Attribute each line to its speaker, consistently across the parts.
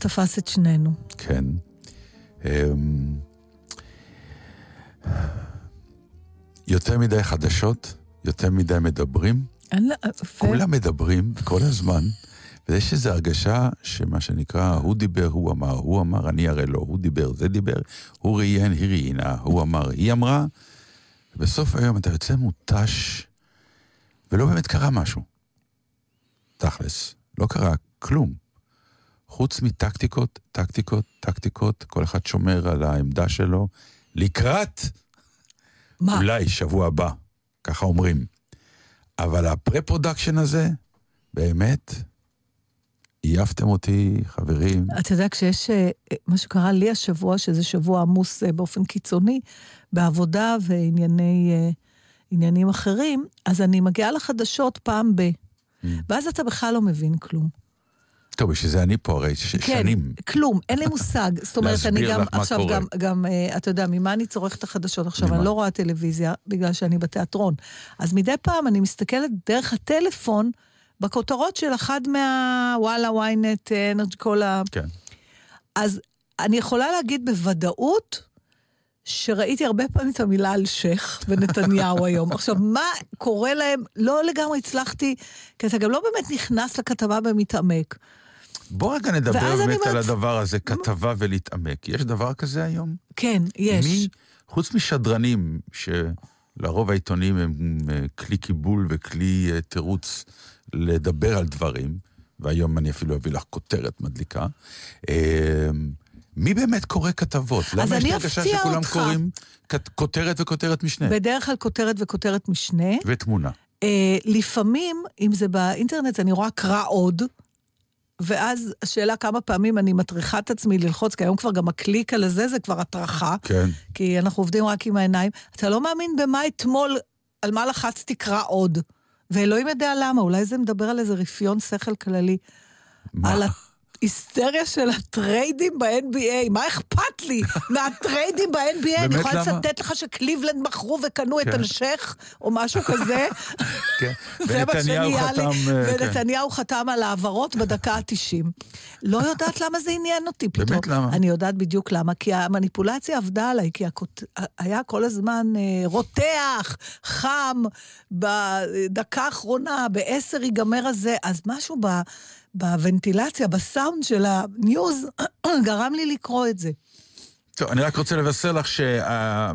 Speaker 1: תפס את שנינו.
Speaker 2: כן. אמ, יותר מדי חדשות, יותר מדי מדברים.
Speaker 1: לא,
Speaker 2: כולם מדברים כל הזמן, ויש איזו הרגשה שמה שנקרא, הוא דיבר, הוא אמר, הוא אמר, אני אראה לו, הוא דיבר, זה דיבר, הוא ראיין, היא ראיינה, הוא אמר, היא אמרה. בסוף היום אתה יוצא מותש, ולא באמת קרה משהו. תכלס, לא קרה כלום. חוץ מטקטיקות, טקטיקות, טקטיקות, כל אחד שומר על העמדה שלו, לקראת
Speaker 1: מה?
Speaker 2: אולי שבוע הבא, ככה אומרים. אבל ה pre-production הזה, באמת, עייפתם אותי, חברים.
Speaker 1: אתה יודע, כשיש אה, מה שקרה לי השבוע, שזה שבוע עמוס אה, באופן קיצוני, בעבודה ועניינים אה, אחרים, אז אני מגיעה לחדשות פעם ב... Mm. ואז אתה בכלל לא מבין כלום.
Speaker 2: טוב, בשביל זה אני פה הרי ש-
Speaker 1: כן,
Speaker 2: שנים.
Speaker 1: כלום, אין לי מושג. זאת אומרת, אני גם, עכשיו
Speaker 2: קורה.
Speaker 1: גם, גם, אה, אתה יודע, ממה אני צורכת את החדשות עכשיו?
Speaker 2: ממה?
Speaker 1: אני לא רואה טלוויזיה, בגלל שאני בתיאטרון. אז מדי פעם אני מסתכלת דרך הטלפון, בכותרות של אחד מה... וואלה, ynet, כל ה...
Speaker 2: כן.
Speaker 1: אז אני יכולה להגיד בוודאות שראיתי הרבה פעמים את המילה אלשיך ונתניהו היום. עכשיו, מה קורה להם? לא לגמרי הצלחתי, כי אתה גם לא באמת נכנס לכתבה ומתעמק.
Speaker 2: בוא רגע נדבר באמת על הדבר הזה, כתבה ולהתעמק. יש דבר כזה היום?
Speaker 1: כן, יש.
Speaker 2: מי, חוץ משדרנים, שלרוב העיתונים הם אה, כלי קיבול וכלי אה, תירוץ לדבר על דברים, והיום אני אפילו אביא לך כותרת מדליקה, אה, מי באמת קורא כתבות? למה יש לי הרגשה שכולם
Speaker 1: אותך.
Speaker 2: קוראים כותרת וכותרת משנה?
Speaker 1: בדרך כלל כותרת וכותרת משנה.
Speaker 2: ותמונה.
Speaker 1: אה, לפעמים, אם זה באינטרנט, אני רואה קרא עוד, ואז השאלה כמה פעמים אני מטריחה את עצמי ללחוץ, כי היום כבר גם הקליק על הזה זה כבר הטרחה,
Speaker 2: כן.
Speaker 1: כי אנחנו עובדים רק עם העיניים. אתה לא מאמין במה אתמול, על מה לחצתי קרא עוד. ואלוהים יודע למה, אולי זה מדבר על איזה רפיון שכל כללי.
Speaker 2: מה?
Speaker 1: על ההיסטריה של הטריידים ב-NBA, מה אכפת לי מהטריידים ב-NBA? אני יכולה? לצטט לך שקליבלנד מכרו וקנו את
Speaker 2: כן.
Speaker 1: אלשיך, או משהו כזה.
Speaker 2: כן. ונתניהו חתם... אה, כן.
Speaker 1: ונתניהו חתם על העברות בדקה ה-90. לא יודעת למה זה עניין אותי פתאום.
Speaker 2: באמת, למה?
Speaker 1: אני יודעת בדיוק למה, כי המניפולציה עבדה עליי, כי. היה כל הזמן אה, רותח, חם, בדקה האחרונה, בעשר ייגמר הזה, אז משהו ב... בוונטילציה, בסאונד של הניוז, גרם לי לקרוא את זה.
Speaker 2: טוב, אני רק רוצה לבשר לך שה...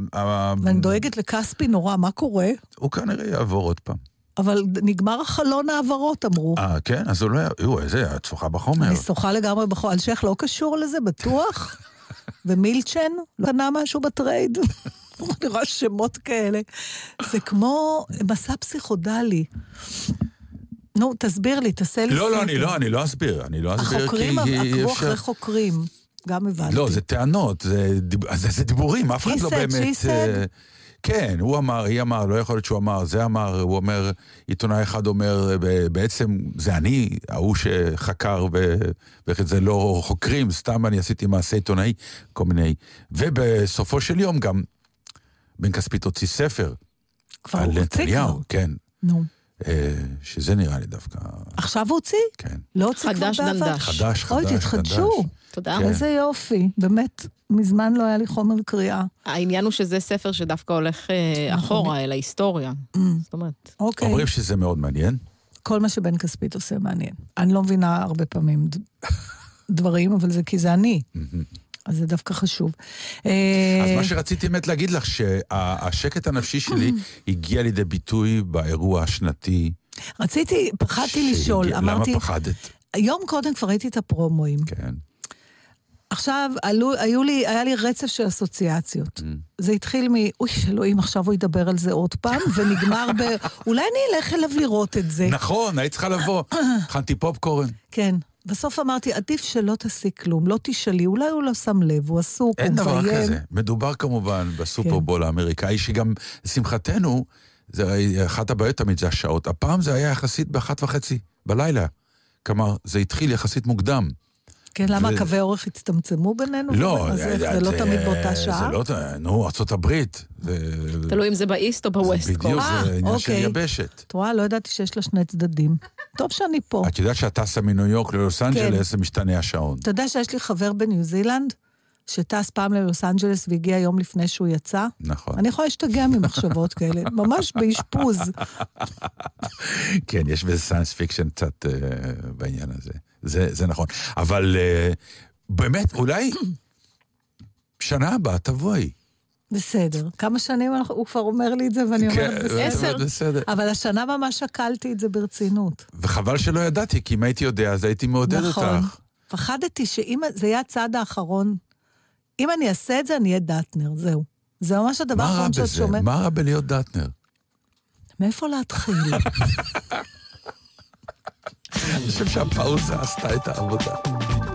Speaker 1: ואני דואגת לכספי נורא, מה קורה?
Speaker 2: הוא כנראה יעבור עוד פעם.
Speaker 1: אבל נגמר החלון העברות, אמרו.
Speaker 2: אה, כן? אז הוא לא... י- הוא, איזה, את שוחה בחומר.
Speaker 1: אני שוחה לגמרי בחול. אלשיך לא קשור לזה, בטוח? ומילצ'ן? לא קנה משהו בטרייד? אני רואה שמות כאלה. זה כמו מסע פסיכודלי. נו, תסביר לי, תעשה לי
Speaker 2: לא, לא,
Speaker 1: סדר.
Speaker 2: אני לא, אני לא אסביר. אני לא אסביר
Speaker 1: החוקרים עקבו אחרי חוקרים, גם הבנתי.
Speaker 2: לא, זה טענות, זה, דיב... זה, זה דיבורים, אף אחד לא
Speaker 1: said,
Speaker 2: באמת...
Speaker 1: she said.
Speaker 2: אה, כן, הוא אמר, היא אמר, לא יכול להיות שהוא אמר, זה אמר, הוא אומר, עיתונאי אחד אומר, "ב- בעצם זה אני, ההוא שחקר, וזה לא חוקרים, סתם אני עשיתי מעשה עיתונאי, כל מיני. ובסופו של יום גם, בן כספית הוציא ספר
Speaker 1: כבר
Speaker 2: על
Speaker 1: הוא הוציא
Speaker 2: נתניהו,
Speaker 1: כבר.
Speaker 2: כן,
Speaker 1: נו.
Speaker 2: אה, שזה נראה לי דווקא,
Speaker 1: עכשיו הוא הוציא?
Speaker 2: כן.
Speaker 1: לא הוציא כבר
Speaker 3: חדש
Speaker 1: בעבר?
Speaker 3: דנדש.
Speaker 2: חדש,
Speaker 1: אוי,
Speaker 2: חדש,
Speaker 1: תתחדשו.
Speaker 3: תודה.
Speaker 2: כן.
Speaker 1: איזה יופי, באמת. מזמן לא היה לי חומר קריאה.
Speaker 3: העניין הוא שזה ספר שדווקא הולך אה,
Speaker 1: נכון.
Speaker 3: אחורה אל ההיסטוריה. זאת אומרת,
Speaker 1: אוקיי.
Speaker 2: אומרים שזה מאוד מעניין.
Speaker 1: כל מה שבן כספית עושה מעניין. אני לא מבינה הרבה פעמים דברים, אבל זה כי זה אני. אז זה דווקא חשוב.
Speaker 2: אז
Speaker 1: אה,
Speaker 2: מה שרציתי באמת להגיד לך, שהשקט הנפשי שלי הגיע לידי ביטוי באירוע השנתי.
Speaker 1: רציתי, פחדתי לשאול, אמרתי,
Speaker 2: למה פחדת?
Speaker 1: יום קודם כבר ראיתי את הפרומואים.
Speaker 2: כן.
Speaker 1: עכשיו, עלו, היו לי, היה לי רצף של אסוציאציות. זה התחיל מ, אוי, אלוהים, עכשיו הוא ידבר על זה עוד פעם, ונגמר ב... אולי אני אלך אליו לראות את זה.
Speaker 2: נכון, היית צריכה לבוא. הכנתי פופקורן.
Speaker 1: כן. בסוף אמרתי, עדיף שלא תעשי כלום, לא תשאלי, אולי הוא לא שם לב, הוא עסוק, הוא
Speaker 2: אין
Speaker 1: מביים.
Speaker 2: דבר כזה. מדובר כמובן בסופרבול האמריקאי, שגם, לשמחתנו, זה אחת הבעיות תמיד זה השעות. הפעם זה היה יחסית באחת וחצי בלילה. כלומר, זה התחיל יחסית מוקדם.
Speaker 1: כן, למה
Speaker 2: ו-
Speaker 1: הקווי אורך הצטמצמו בינינו?
Speaker 2: לא,
Speaker 1: אז איך, זה לא תמיד באותה שעה?
Speaker 2: זה לא, נו, ארצות הברית. זה-
Speaker 3: תלוי אם זה באיסט או בווסט
Speaker 2: בדיוק.
Speaker 1: אה,
Speaker 2: זה עניין של
Speaker 1: אוקיי.
Speaker 2: יבשת.
Speaker 1: את רואה, לא ידעתי שיש לה שני צדדים. טוב שאני פה.
Speaker 2: את יודעת שאת טסה מניו יורק ללוס
Speaker 1: כן.
Speaker 2: אנג'לס, זה משתנה השעון.
Speaker 1: אתה יודע שיש לי חבר בניו זילנד, שטס פעם ללוס אנג'לס והגיע יום לפני שהוא יצא?
Speaker 2: נכון.
Speaker 1: אני יכולה להשתגע ממחשבות כאלה, ממש באשפוז.
Speaker 2: כן, יש בזה science fiction קצת אה, בעניין הזה. זה, זה נכון. אבל אה, באמת, אולי שנה הבאה תבואי.
Speaker 1: בסדר. כמה שנים אנחנו- הוא כבר אומר לי את זה, ואני אומרת,
Speaker 2: כן,
Speaker 1: בסדר.
Speaker 2: בסדר.
Speaker 1: אבל השנה ממש שקלתי את זה ברצינות.
Speaker 2: וחבל שלא ידעתי, כי אם הייתי יודע, אז הייתי מעודד
Speaker 1: נכון.
Speaker 2: אותך.
Speaker 1: פחדתי שאם זה יהיה הצעד האחרון, אם אני אעשה את זה, אני אהיה דטנר, זהו. זה ממש הדבר
Speaker 2: מה רע
Speaker 1: האחרון שאת
Speaker 2: בזה?
Speaker 1: שומעת.
Speaker 2: מה רע בלהיות דטנר?
Speaker 1: מאיפה להתחיל?
Speaker 2: אני חושב שהפאוזה עשתה את העבודה.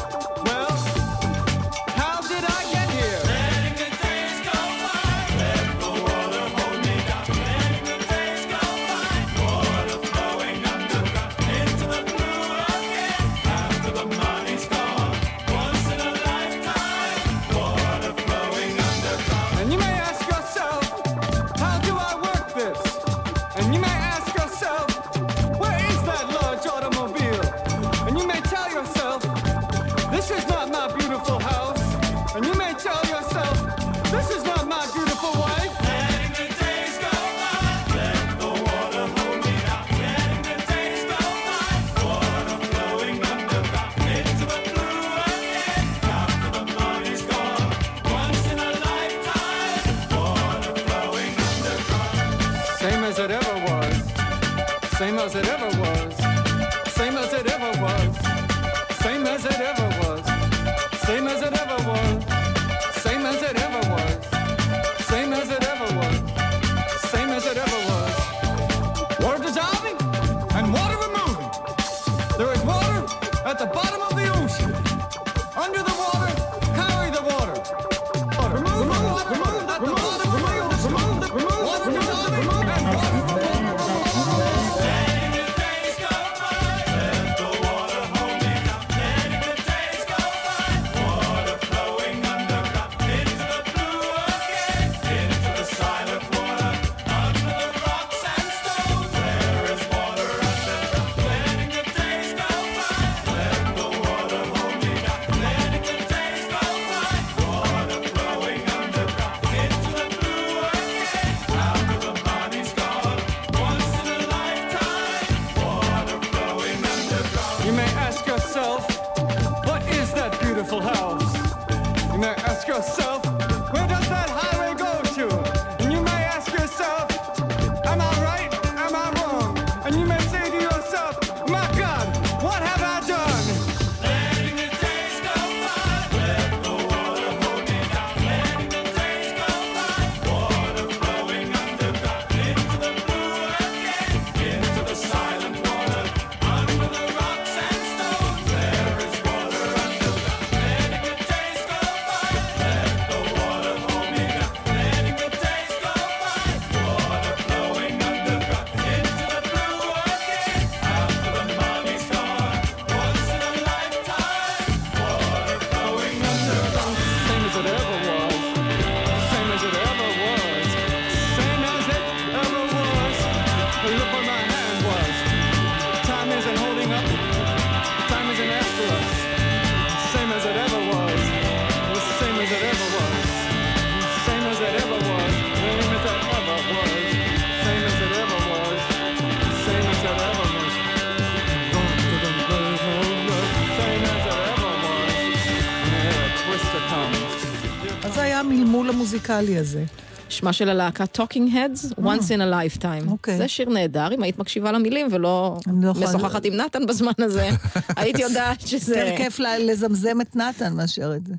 Speaker 1: התגמול המוזיקלי הזה?
Speaker 3: שמה של הלהקה Talking Heads, Once in a Lifetime.
Speaker 1: אוקיי.
Speaker 3: זה שיר נהדר, אם היית מקשיבה למילים ולא
Speaker 1: לא יכולה-
Speaker 3: משוחחת עם נתן בזמן הזה, היית יודעת שזה...
Speaker 1: יותר כיף לזמזם את נתן מאשר את זה.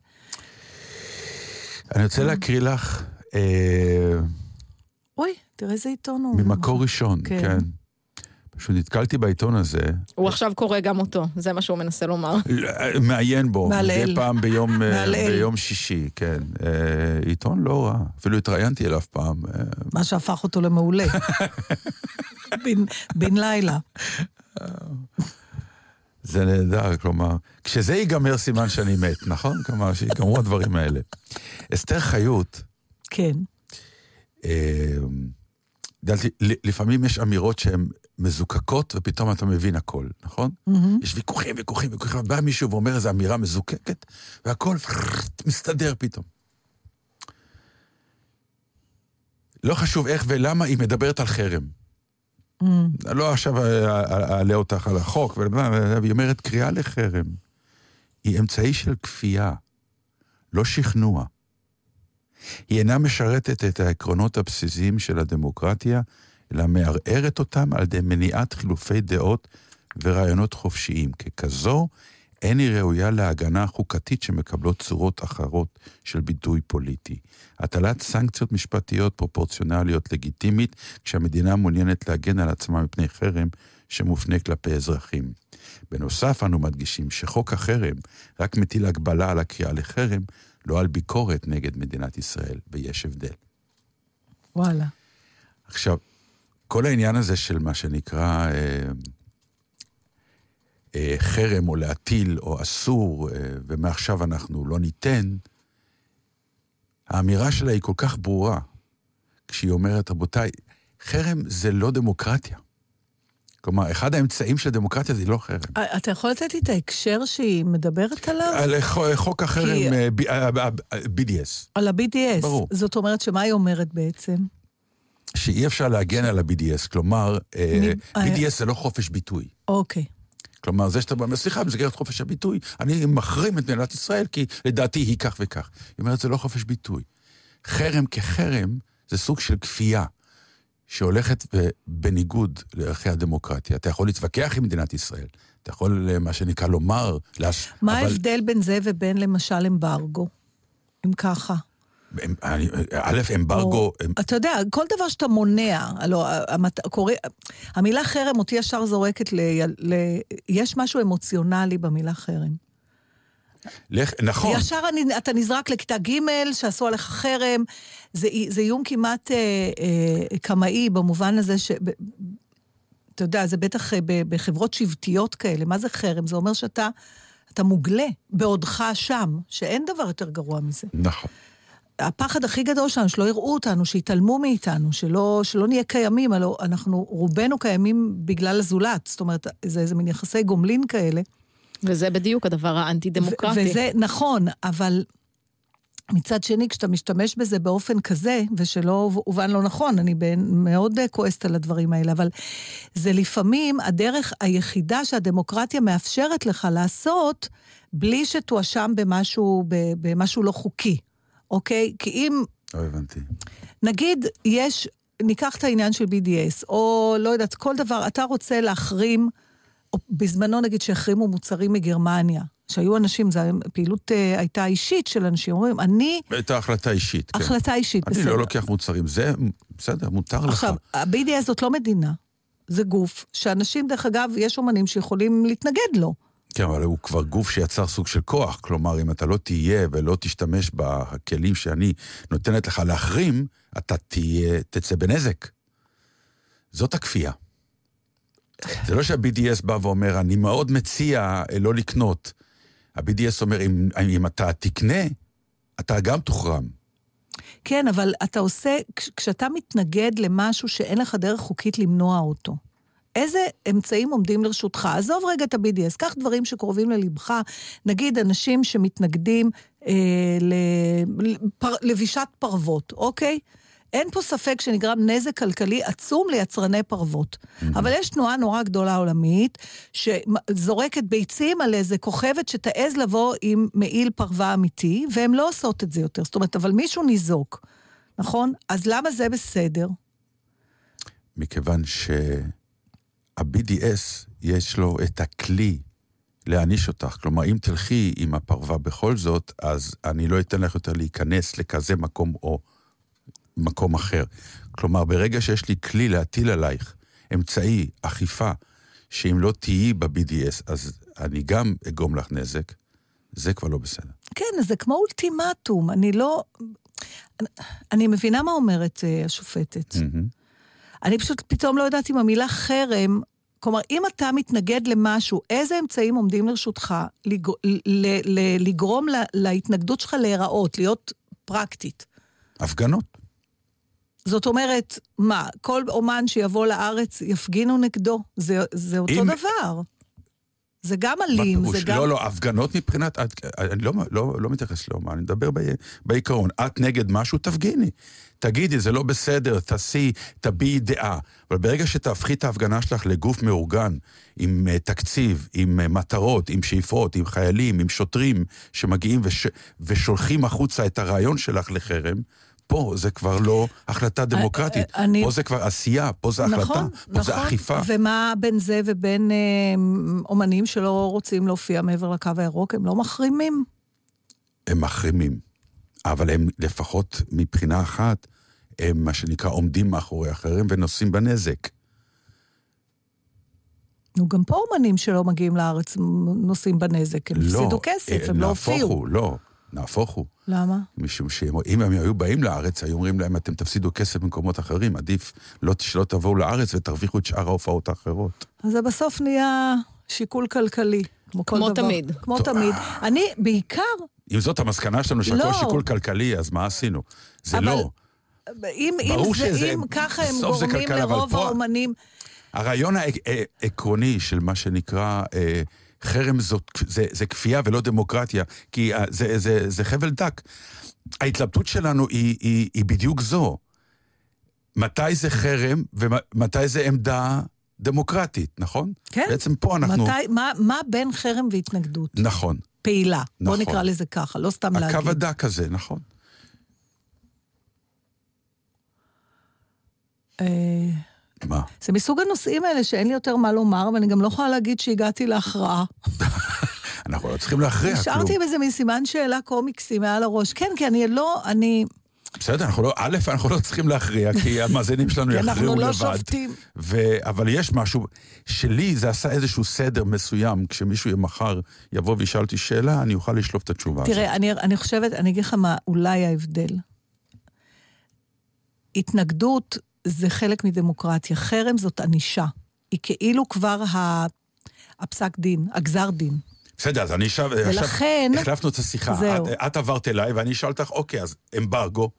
Speaker 2: אני רוצה להקריא לך אה,
Speaker 1: אוי, תראה איזה עיתון הוא.
Speaker 2: ממקור ראשון,
Speaker 1: כן.
Speaker 2: כן. פשוט נתקלתי בעיתון הזה,
Speaker 3: הוא עכשיו קורא גם אותו, זה מה שהוא מנסה לומר.
Speaker 2: מעיין בו. מדי פעם ביום, אה. ביום שישי, כן. אה, עיתון לא רע, אפילו התראיינתי אליו פעם. אה,
Speaker 1: מה שהפך אותו למעולה. בן- בן לילה.
Speaker 2: זה נהדר, כלומר, כשזה ייגמר סימן שאני מת, נכון? כלומר, שיגמרו הדברים האלה. אסתר חיות,
Speaker 1: כן.
Speaker 2: אה, ידעתי, ל- לפעמים יש אמירות שהן מזוקקות, ופתאום אתה מבין הכל, נכון? יש ויכוחים, ויכוחים, ויכוחים, בא מישהו ואומר איזו אמירה מזוקקת, והכל מסתדר פתאום. לא חשוב איך ולמה, היא מדברת על חרם. לא עכשיו אעלה אותך על החוק, אבל היא אומרת קריאה לחרם. היא אמצעי של כפייה, לא שכנוע. היא אינה משרתת את העקרונות הבסיסיים של הדמוקרטיה, אלא מערערת אותם על ידי מניעת חילופי דעות ורעיונות חופשיים. ככזו, אין היא ראויה להגנה חוקתית שמקבלות צורות אחרות של ביטוי פוליטי. הטלת סנקציות משפטיות פרופורציונליות לגיטימית, כשהמדינה מעוניינת להגן על עצמה מפני חרם שמופנה כלפי אזרחים. בנוסף, אנו מדגישים שחוק החרם רק מטיל הגבלה על הקריאה לחרם, לא על ביקורת נגד מדינת ישראל, ויש הבדל.
Speaker 1: וואלה.
Speaker 2: עכשיו, כל העניין הזה של מה שנקרא אה, אה, חרם או להטיל או אסור, אה, ומעכשיו אנחנו לא ניתן, האמירה שלה היא כל כך ברורה, כשהיא אומרת, רבותיי, חרם זה לא דמוקרטיה. כלומר, אחד האמצעים של הדמוקרטיה זה לא חרם.
Speaker 1: אה, אתה יכול לתת לי את ההקשר שהיא מדברת עליו?
Speaker 2: על חוק החרם,
Speaker 1: כי-
Speaker 2: אה, ב- אה, אה, אה, BDS,
Speaker 1: על ה-BDS.
Speaker 2: ברור.
Speaker 1: זאת אומרת שמה היא אומרת בעצם?
Speaker 2: שאי אפשר להגן על ה-BDS, כלומר, אה,
Speaker 1: אני- אה,
Speaker 2: BDS זה לא חופש ביטוי.
Speaker 1: אוקיי.
Speaker 2: כלומר, זה שאתה אומר, סליחה, במסגרת חופש הביטוי, אני מחרים את מדינת ישראל כי לדעתי היא כך וכך. היא אומרת, זה לא חופש ביטוי. חרם כחרם זה סוג של כפייה שהולכת בניגוד לערכי הדמוקרטיה. אתה יכול להתווכח עם מדינת ישראל, אתה יכול, אה, מה שנקרא, לומר, להש...
Speaker 1: מה
Speaker 2: אבל-
Speaker 1: ההבדל בין זה ובין למשל אמברגו? אם ככה.
Speaker 2: א', אמברגו,
Speaker 1: אתה יודע, כל דבר שאתה מונע, הלוא המילה חרם אותי ישר זורקת ל... ל... יש משהו אמוציונלי במילה חרם.
Speaker 2: לך- נכון,
Speaker 1: ישר אני, אתה נזרק לכיתה ג' שעשו עליך חרם. זה, זה איום כמעט אה, אה, קמאי במובן הזה ש... ב, אתה יודע, זה בטח אה, ב, בחברות שבטיות כאלה. מה זה חרם? זה אומר שאתה אתה מוגלה בעודך שם, שאין דבר יותר גרוע מזה.
Speaker 2: נכון.
Speaker 1: הפחד הכי גדול שלנו, שלא יראו אותנו, שיתעלמו מאיתנו, שלא, שלא נהיה קיימים, הלוא אנחנו רובנו קיימים בגלל הזולת. זאת אומרת, זה איזה מין יחסי גומלין כאלה.
Speaker 3: וזה בדיוק הדבר האנטי-דמוקרטי.
Speaker 1: ו- וזה נכון, אבל מצד שני, כשאתה משתמש בזה באופן כזה, ושלא הובן לא נכון, אני מאוד כועסת על הדברים האלה, אבל זה לפעמים הדרך היחידה שהדמוקרטיה מאפשרת לך לעשות, בלי שתואשם במשהו, במשהו לא חוקי, אוקיי? כי אם
Speaker 2: לא הבנתי.
Speaker 1: נגיד, יש, ניקח את העניין של BDS, או לא יודעת, כל דבר, אתה רוצה להחרים, או בזמנו נגיד שהחרימו מוצרים מגרמניה, שהיו אנשים, זו פעילות אה, הייתה אישית של אנשים, אומרים, אני,
Speaker 2: הייתה החלטה אישית, כן.
Speaker 1: החלטה אישית,
Speaker 2: אני לא לוקח מוצרים, זה בסדר, מותר לך.
Speaker 1: עכשיו, ה-BDS זאת לא מדינה, זה גוף שאנשים, דרך אגב, יש אומנים שיכולים להתנגד לו.
Speaker 2: כן, אבל הוא כבר גוף שיצר סוג של כוח. כלומר, אם אתה לא תהיה ולא תשתמש בכלים שאני נותנת לך להחרים, אתה תהיה, תצא בנזק. זאת הכפייה. זה לא שה-BDS בא ואומר, אני מאוד מציע אה, לא לקנות. ה-BDS אומר, אם, אם אתה תקנה, אתה גם תוחרם.
Speaker 1: כן, אבל אתה עושה, כש- כשאתה מתנגד למשהו שאין לך דרך חוקית למנוע אותו, איזה אמצעים עומדים לרשותך? עזוב רגע את ה-BDS, קח דברים שקרובים ללבך, נגיד אנשים שמתנגדים אה, לפר, לבישת פרוות, אוקיי? אין פה ספק שנגרם נזק כלכלי עצום ליצרני פרוות. אבל יש תנועה נורא גדולה עולמית, שזורקת ביצים על איזה כוכבת שתעז לבוא עם מעיל פרווה אמיתי, והן לא עושות את זה יותר. זאת אומרת, אבל מישהו ניזוק, נכון? אז למה זה בסדר?
Speaker 2: מכיוון שה-BDS, יש לו את הכלי להעניש אותך. כלומר, אם תלכי עם הפרווה בכל זאת, אז אני לא אתן לך יותר להיכנס לכזה מקום או מקום אחר. כלומר, ברגע שיש לי כלי להטיל עלייך אמצעי אכיפה, שאם לא תהיי ב-BDS, אז אני גם אגרום לך נזק, זה כבר לא בסדר.
Speaker 1: כן, זה כמו אולטימטום. אני לא... אני מבינה מה אומרת אה, השופטת.
Speaker 2: מהמם.
Speaker 1: אני פשוט פתאום לא יודעת אם המילה חרם, כלומר, אם אתה מתנגד למשהו, איזה אמצעים עומדים לרשותך לג... ל... ל... לגרום לה... להתנגדות שלך להיראות, להיות פרקטית?
Speaker 2: הפגנות.
Speaker 1: זאת אומרת, מה, כל אומן שיבוא לארץ יפגינו נגדו? זה, זה אותו
Speaker 2: אם-
Speaker 1: דבר. זה גם אלים, זה
Speaker 2: פירוש?
Speaker 1: גם...
Speaker 2: לא, לא, הפגנות מבחינת... את- אני לא, לא, לא מתייחס לאומן, אני מדבר ב, בעיקרון. את נגד משהו, תפגיני. תגידי, זה לא בסדר, תעשי, תביעי דעה. אבל ברגע שתהפכי את ההפגנה שלך לגוף מאורגן, עם uh, תקציב, עם uh, מטרות, עם שאיפות, עם חיילים, עם שוטרים שמגיעים וש, ושולחים החוצה את הרעיון שלך לחרם, פה זה כבר לא החלטה דמוקרטית.
Speaker 1: אה, אני-
Speaker 2: פה זה כבר עשייה, פה זה החלטה,
Speaker 1: נכון,
Speaker 2: פה
Speaker 1: נכון.
Speaker 2: זה אכיפה.
Speaker 1: ומה בין זה ובין אה, אומנים שלא רוצים להופיע מעבר לקו הירוק? הם לא מחרימים?
Speaker 2: הם מחרימים, אבל הם לפחות מבחינה אחת, הם מה שנקרא עומדים מאחורי החרם ונושאים בנזק.
Speaker 1: נו, גם פה אומנים שלא מגיעים לארץ נושאים בנזק, הם הפסידו כסף,
Speaker 2: אה,
Speaker 1: הם לא
Speaker 2: נהפוך
Speaker 1: הופיעו.
Speaker 2: הוא, לא, נהפוך הוא.
Speaker 1: למה?
Speaker 2: משום שאם הם היו באים לארץ, היו אומרים להם, אתם תפסידו כסף במקומות אחרים, עדיף לא, שלא תבואו לארץ ותרוויחו את שאר ההופעות האחרות.
Speaker 1: אז זה בסוף נהיה שיקול כלכלי. כמו כל
Speaker 3: כמו
Speaker 1: דבר.
Speaker 3: תמיד.
Speaker 1: כמו תמיד. אני, בעיקר,
Speaker 2: אם זאת המסקנה שלנו, שהכל
Speaker 1: לא.
Speaker 2: שיקול כלכלי, אז מה עשינו? זה
Speaker 1: אבל
Speaker 2: לא.
Speaker 1: אם, אם, זה,
Speaker 2: שזה-
Speaker 1: אם ככה הם גורמים
Speaker 2: כלכלה, אבל
Speaker 1: לרוב
Speaker 2: פה-
Speaker 1: האומנים...
Speaker 2: הרעיון העק- העקרוני של מה שנקרא אה, חרם זאת, זה, זה כפייה ולא דמוקרטיה, כי אה, זה, זה, זה חבל דק. ההתלבטות שלנו היא, היא, היא בדיוק זו. מתי זה חרם ומתי זה עמדה דמוקרטית, נכון?
Speaker 1: כן.
Speaker 2: בעצם פה אנחנו...
Speaker 1: מתי, מה, מה בין חרם והתנגדות?
Speaker 2: נכון.
Speaker 1: פעילה. בוא
Speaker 2: נכון.
Speaker 1: נקרא לזה ככה, לא סתם להגיד.
Speaker 2: הקו הדק הזה, נכון.
Speaker 1: אה,
Speaker 2: מה?
Speaker 1: זה מסוג הנושאים האלה שאין לי יותר מה לומר, ואני גם לא יכולה להגיד שהגעתי להכרעה.
Speaker 2: אנחנו לא צריכים להכריע כלום.
Speaker 1: נשארתי עם איזה מין סימן שאלה קומיקסי מעל הראש. כן, כי אני לא, אני...
Speaker 2: בסדר, אנחנו לא, א', אנחנו לא צריכים להכריע, כי המאזינים שלנו יכריעו
Speaker 1: אנחנו
Speaker 2: לבד.
Speaker 1: לא שופטים.
Speaker 2: ו... אבל יש משהו, שלי זה עשה איזשהו סדר מסוים, כשמישהו מחר יבוא וישאל אותי שאלה, אני אוכל לשלוף את התשובה הזאת.
Speaker 1: תראה, אני, אני חושבת, אני אגיד לך מה אולי ההבדל. התנגדות זה חלק מדמוקרטיה, חרם זאת ענישה. היא כאילו כבר ה... הפסק דין, הגזר דין.
Speaker 2: בסדר, אז אני עכשיו...
Speaker 1: ולכן-
Speaker 2: עכשיו החלפנו את השיחה.
Speaker 1: זהו.
Speaker 2: את, את עברת אליי ואני אשאל אותך, אוקיי, אז אמברגו.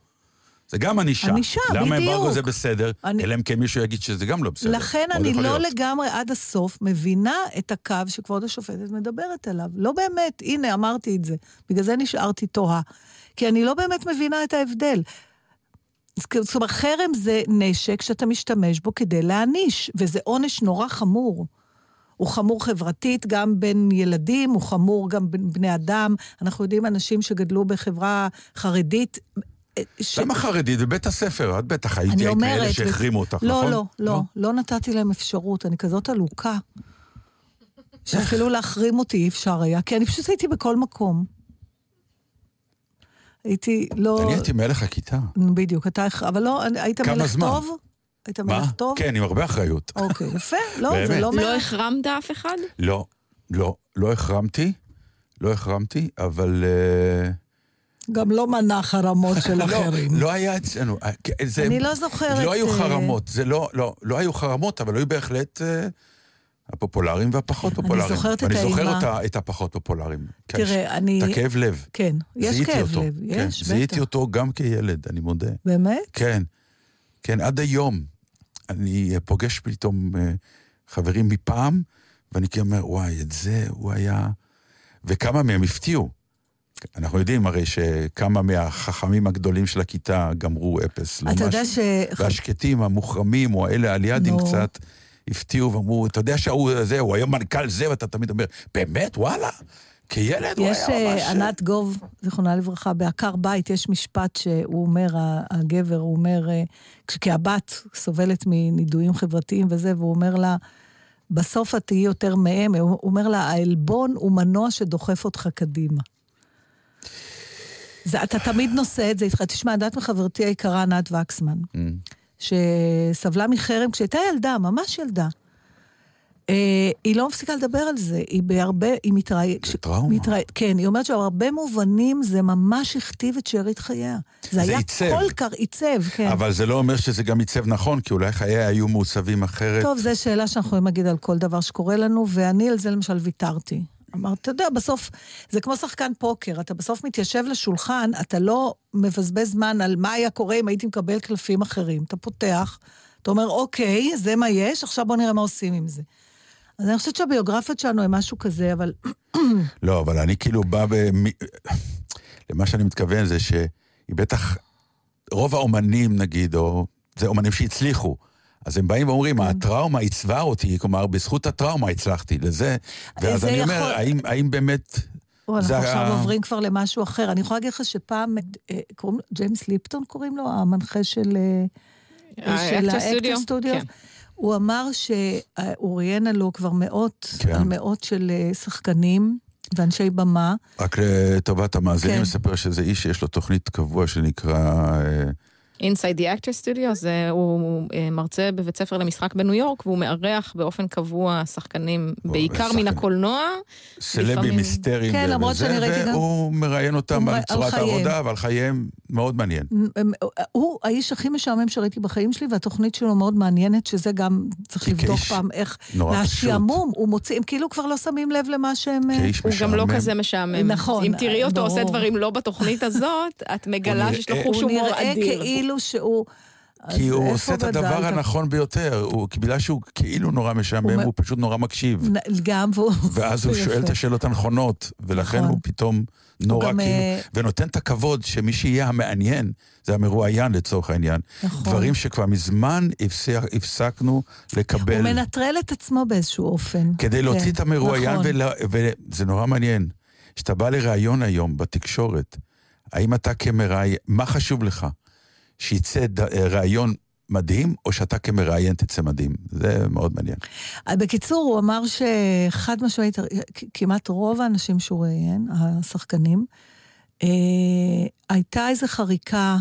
Speaker 2: זה גם ענישה.
Speaker 1: ענישה,
Speaker 2: למה
Speaker 1: בדיוק.
Speaker 2: אמברגו זה בסדר?
Speaker 1: אני-
Speaker 2: אלא אם כן מישהו יגיד שזה גם לא בסדר.
Speaker 1: לכן אני לא
Speaker 2: להיות.
Speaker 1: לגמרי עד הסוף מבינה את הקו שכבוד השופטת מדברת עליו. לא באמת, הנה, אמרתי את זה. בגלל זה נשארתי תוהה. כי אני לא באמת מבינה את ההבדל. זאת אומרת, חרם זה נשק שאתה משתמש בו כדי להעניש, וזה עונש נורא חמור. הוא חמור חברתית גם בין ילדים, הוא חמור גם בין בני אדם. אנחנו יודעים אנשים שגדלו בחברה חרדית. אה, ש...
Speaker 2: למה חרדית? בבית הספר, את בטח היית
Speaker 1: אומרת...
Speaker 2: מאלה שהחרימו אותך,
Speaker 1: לא,
Speaker 2: נכון?
Speaker 1: לא, לא, לא נתתי להם אפשרות, אני כזאת עלוקה. שאפילו להחרים אותי אי אפשר היה, כי אני פשוט הייתי בכל מקום. הייתי לא...
Speaker 2: אני הייתי מלך הכיתה.
Speaker 1: בדיוק, אתה... אבל לא, היית מלך
Speaker 2: זמן?
Speaker 1: טוב? היית
Speaker 2: מה?
Speaker 1: מלך טוב?
Speaker 2: כן, עם הרבה אחריות.
Speaker 1: אוקיי, יפה. לא, זה
Speaker 2: באמת.
Speaker 1: לא
Speaker 3: לא
Speaker 1: מלך.
Speaker 3: החרמת אף אחד?
Speaker 2: לא, לא, לא החרמתי, לא החרמתי, אבל... אה,
Speaker 1: גם לא מנע חרמות של
Speaker 2: לא,
Speaker 1: אחרים.
Speaker 2: לא היה אצלנו. אה, זה-
Speaker 1: אני לא זוכרת,
Speaker 2: לא היו
Speaker 1: אה,
Speaker 2: חרמות, זה לא, לא, לא היו חרמות, אבל היו בהחלט הפופולריים והפחות פופולריים.
Speaker 1: זוכרת את
Speaker 2: ואני זוכר
Speaker 1: האימה.
Speaker 2: אותה- את הפחות פופולריים.
Speaker 1: תראה, אני...
Speaker 2: את הכאב לב.
Speaker 1: כן, יש
Speaker 2: זיהיתי
Speaker 1: כאב
Speaker 2: אותו,
Speaker 1: לב,
Speaker 2: כן,
Speaker 1: יש,
Speaker 2: זיהיתי
Speaker 1: בטח.
Speaker 2: אותו גם כילד, אני מודה.
Speaker 1: באמת?
Speaker 2: כן, כן, עד היום. אני פוגש פתאום אה, חברים מפעם, ואני כאילו אומר, וואי, את זה הוא היה... וכמה מהם הפתיעו. אנחנו יודעים הרי שכמה מהחכמים הגדולים של הכיתה גמרו אפס.
Speaker 1: אתה
Speaker 2: לעומת
Speaker 1: יודע ש...
Speaker 2: והשקטים, המוחרמים, או אלה על יד,
Speaker 1: נו.
Speaker 2: קצת הפתיעו ואמרו, אתה יודע שההוא הזה, הוא היום מנכ"ל זה, ואתה תמיד אומר, באמת, וואלה? כילד הוא
Speaker 1: יש
Speaker 2: היה ממש...
Speaker 1: אה, ענת גוב, זיכרונה לברכה, בעקר בית, יש משפט שהוא אומר, הגבר, הוא אומר, אה, כי הבת סובלת מנידויים חברתיים וזה, והוא אומר לה, בסוף את תהיי יותר מהם, הוא אומר לה, העלבון הוא מנוע שדוחף אותך קדימה. זה, אתה תמיד נושא את זה איתך. תשמע, אני יודעת מחברתי היקרה ענת וקסמן,
Speaker 2: Mm.
Speaker 1: שסבלה מחרם כשהייתה ילדה, ממש ילדה. אה, היא לא מפסיקה לדבר על זה, היא בהרבה, היא מתראיינת.
Speaker 2: זה טראומה.
Speaker 1: כן, היא אומרת שבהרבה מובנים זה ממש הכתיב את שארית חייה. זה
Speaker 2: זה
Speaker 1: היה
Speaker 2: עיצב.
Speaker 1: כל כך עיצב, כן.
Speaker 2: אבל זה לא אומר שזה גם עיצב נכון, כי אולי חיי היו מעוצבים אחרת.
Speaker 1: טוב, זו שאלה שאנחנו יכולים להגיד על כל דבר שקורה לנו, ואני על זה למשל ויתרתי. אמרת, אתה יודע, בסוף, זה כמו שחקן פוקר, אתה בסוף מתיישב לשולחן, אתה לא מבזבז זמן על מה היה קורה אם הייתי מקבל קלפים אחרים. אתה פותח, אתה אומר, אוקיי, זה מה יש, עכשיו בוא נראה מה עושים עם זה. אז אני חושבת שהביוגרפיות שלנו הן משהו כזה, אבל
Speaker 2: לא, אבל אני כאילו בא ב... למה שאני מתכוון זה שהיא בטח... רוב האומנים, נגיד, או... זה אומנים שהצליחו. אז הם באים ואומרים,
Speaker 1: כן.
Speaker 2: הטראומה עיצבה אותי, כלומר, בזכות הטראומה הצלחתי לזה. ואז
Speaker 1: זה
Speaker 2: אני אומר,
Speaker 1: יכול-
Speaker 2: האם, האם באמת...
Speaker 1: או, אנחנו עכשיו
Speaker 2: ה-
Speaker 1: עוברים כבר למשהו אחר. אני יכולה להגיד לך שפעם, אה, קוראים לו, ג'יימס ליפטון קוראים לו, המנחה של... אה, של
Speaker 3: האקטור
Speaker 1: האקטור
Speaker 3: סטודיו? כן.
Speaker 1: הוא אמר שהוא ראיין עלו כבר מאות,
Speaker 2: כן.
Speaker 1: על מאות של אה, שחקנים ואנשי במה.
Speaker 2: רק לטובת המאזינים,
Speaker 1: כן.
Speaker 2: מספר שזה איש שיש לו תוכנית קבוע שנקרא... אה,
Speaker 3: Inside the Actor Studio, זה, הוא אה, מרצה בבית ספר למשחק בניו יורק, והוא מארח באופן קבוע שחקנים, בעיקר. מן הקולנוע.
Speaker 2: סלבים
Speaker 3: לפעמים-
Speaker 2: היסטריים.
Speaker 1: כן, למרות
Speaker 2: וזה,
Speaker 1: שאני ראיתי גם-
Speaker 2: והוא מראיין אותם
Speaker 1: הוא
Speaker 2: על צורת. העבודה ועל חייהם, מאוד מעניין.
Speaker 1: הוא האיש הכי משעמם שראיתי בחיים שלי, והתוכנית שלו מאוד מעניינת, שזה גם, צריך לבדוק
Speaker 2: כאיש
Speaker 1: פעם איך,
Speaker 2: נורא
Speaker 1: מהשעמום, הוא מוציא, הם כאילו כבר לא שמים לב למה שהם... אה,
Speaker 3: הוא גם לא. כזה משעמם.
Speaker 1: נכון,
Speaker 3: אם תראי אותו עושה. דברים לא בתוכנית הזאת, את מגלה שיש לו חוש הומור אדיר.
Speaker 1: כאילו שהוא...
Speaker 2: כי הוא עושה את הדבר
Speaker 1: גדלת?
Speaker 2: הנכון ביותר, הוא, בגלל שהוא כאילו נורא משעמם,
Speaker 1: הוא
Speaker 2: פשוט נורא מקשיב.
Speaker 1: גם, והוא...
Speaker 2: ואז הוא. שואל את השאלות הנכונות, ולכן
Speaker 1: נכון.
Speaker 2: הוא פתאום נורא
Speaker 1: גם,
Speaker 2: כאילו,
Speaker 1: אה,
Speaker 2: ונותן את הכבוד שמי שיהיה המעניין, זה המרואיין לצורך העניין.
Speaker 1: נכון.
Speaker 2: דברים שכבר מזמן הפסק, הפסקנו לקבל.
Speaker 1: הוא מנטרל את עצמו באיזשהו אופן.
Speaker 2: כדי להוציא
Speaker 1: כן,
Speaker 2: את המרואיין,
Speaker 1: נכון.
Speaker 2: ולה- וזה נורא מעניין. כשאתה בא לראיון היום בתקשורת, האם אתה כמראיין, מה חשוב לך? שיצא ד- ראיון מדהים, או שאתה כמראיין תצא מדהים? זה מאוד מעניין.
Speaker 1: אה, בקיצור, הוא אמר שחד משמעית, כ- כמעט רוב האנשים שהוא ראיין, השחקנים, אה, הייתה איזו חריקה,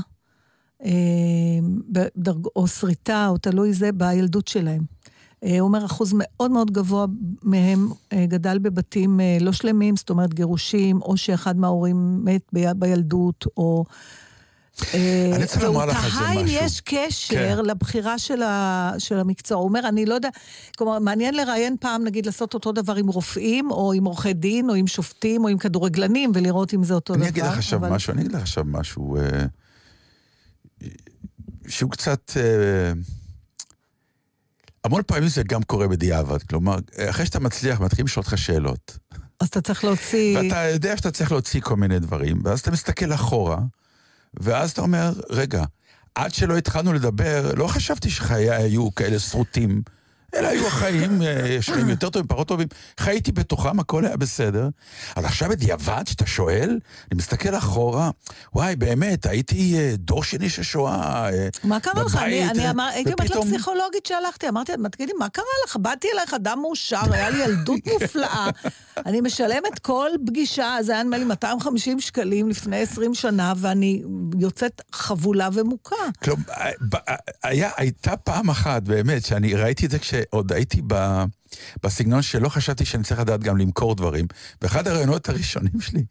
Speaker 1: אה, בדרג, או שריטה, או תלוי זה, בילדות שלהם. אה, הוא אומר, אחוז מאוד מאוד גבוה מהם אה, גדל בבתים אה, לא שלמים, זאת אומרת גירושים, או שאחד מההורים מת ב- בילדות, או... אה,
Speaker 2: אני צריך לומר
Speaker 1: והוא תהה אם. יש קשר
Speaker 2: כן.
Speaker 1: לבחירה של, ה, של המקצוע. הוא אומר, אני לא יודע, כלומר, מעניין לראיין פעם, נגיד, לעשות אותו דבר עם רופאים, או עם עורכי דין, או עם שופטים, או עם כדורגלנים, ולראות אם זה אותו דבר.
Speaker 2: אני אגיד לך עכשיו
Speaker 1: אבל-
Speaker 2: משהו, אני אגיד לך עכשיו משהו, אה, שהוא קצת... אה, המון פעמים זה גם קורה בדיעבד. כלומר, אחרי שאתה מצליח, מתחילים לשאול אותך שאלות.
Speaker 1: אז אתה צריך להוציא...
Speaker 2: ואתה יודע שאתה צריך להוציא כל מיני דברים, ואז אתה מסתכל אחורה, ואז אתה אומר, רגע, עד שלא התחלנו לדבר, לא חשבתי שחיי היו כאלה שרוטים, אלא היו החיים, אה, יש חיים יותר טובים, פחות טובים. חייתי בתוכם, הכל היה בסדר. אז עכשיו בדיעבד, שאתה שואל, אני מסתכל אחורה, וואי, באמת, הייתי אה, דור שני של שואה. אה,
Speaker 1: מה קרה לך? אני,
Speaker 2: בבית,
Speaker 1: אני אמר, הייתי אומרת לפסיכולוגית שהלכתי, אמרתי, "מה, תגידי, מה קרה לך? באתי אלייך אדם מאושר, היה לי ילדות מופלאה. אני משלמת כל פגישה, זה היה נדמה לי 250 שקלים לפני 20 שנה, ואני יוצאת חבולה ומוכה.
Speaker 2: היה, הייתה פעם אחת, באמת, שאני ראיתי את זה כשעוד הייתי ב, בסגנון שלא חשבתי שאני צריך לדעת גם למכור דברים. ואחד הרעיונות הראשונים שלי,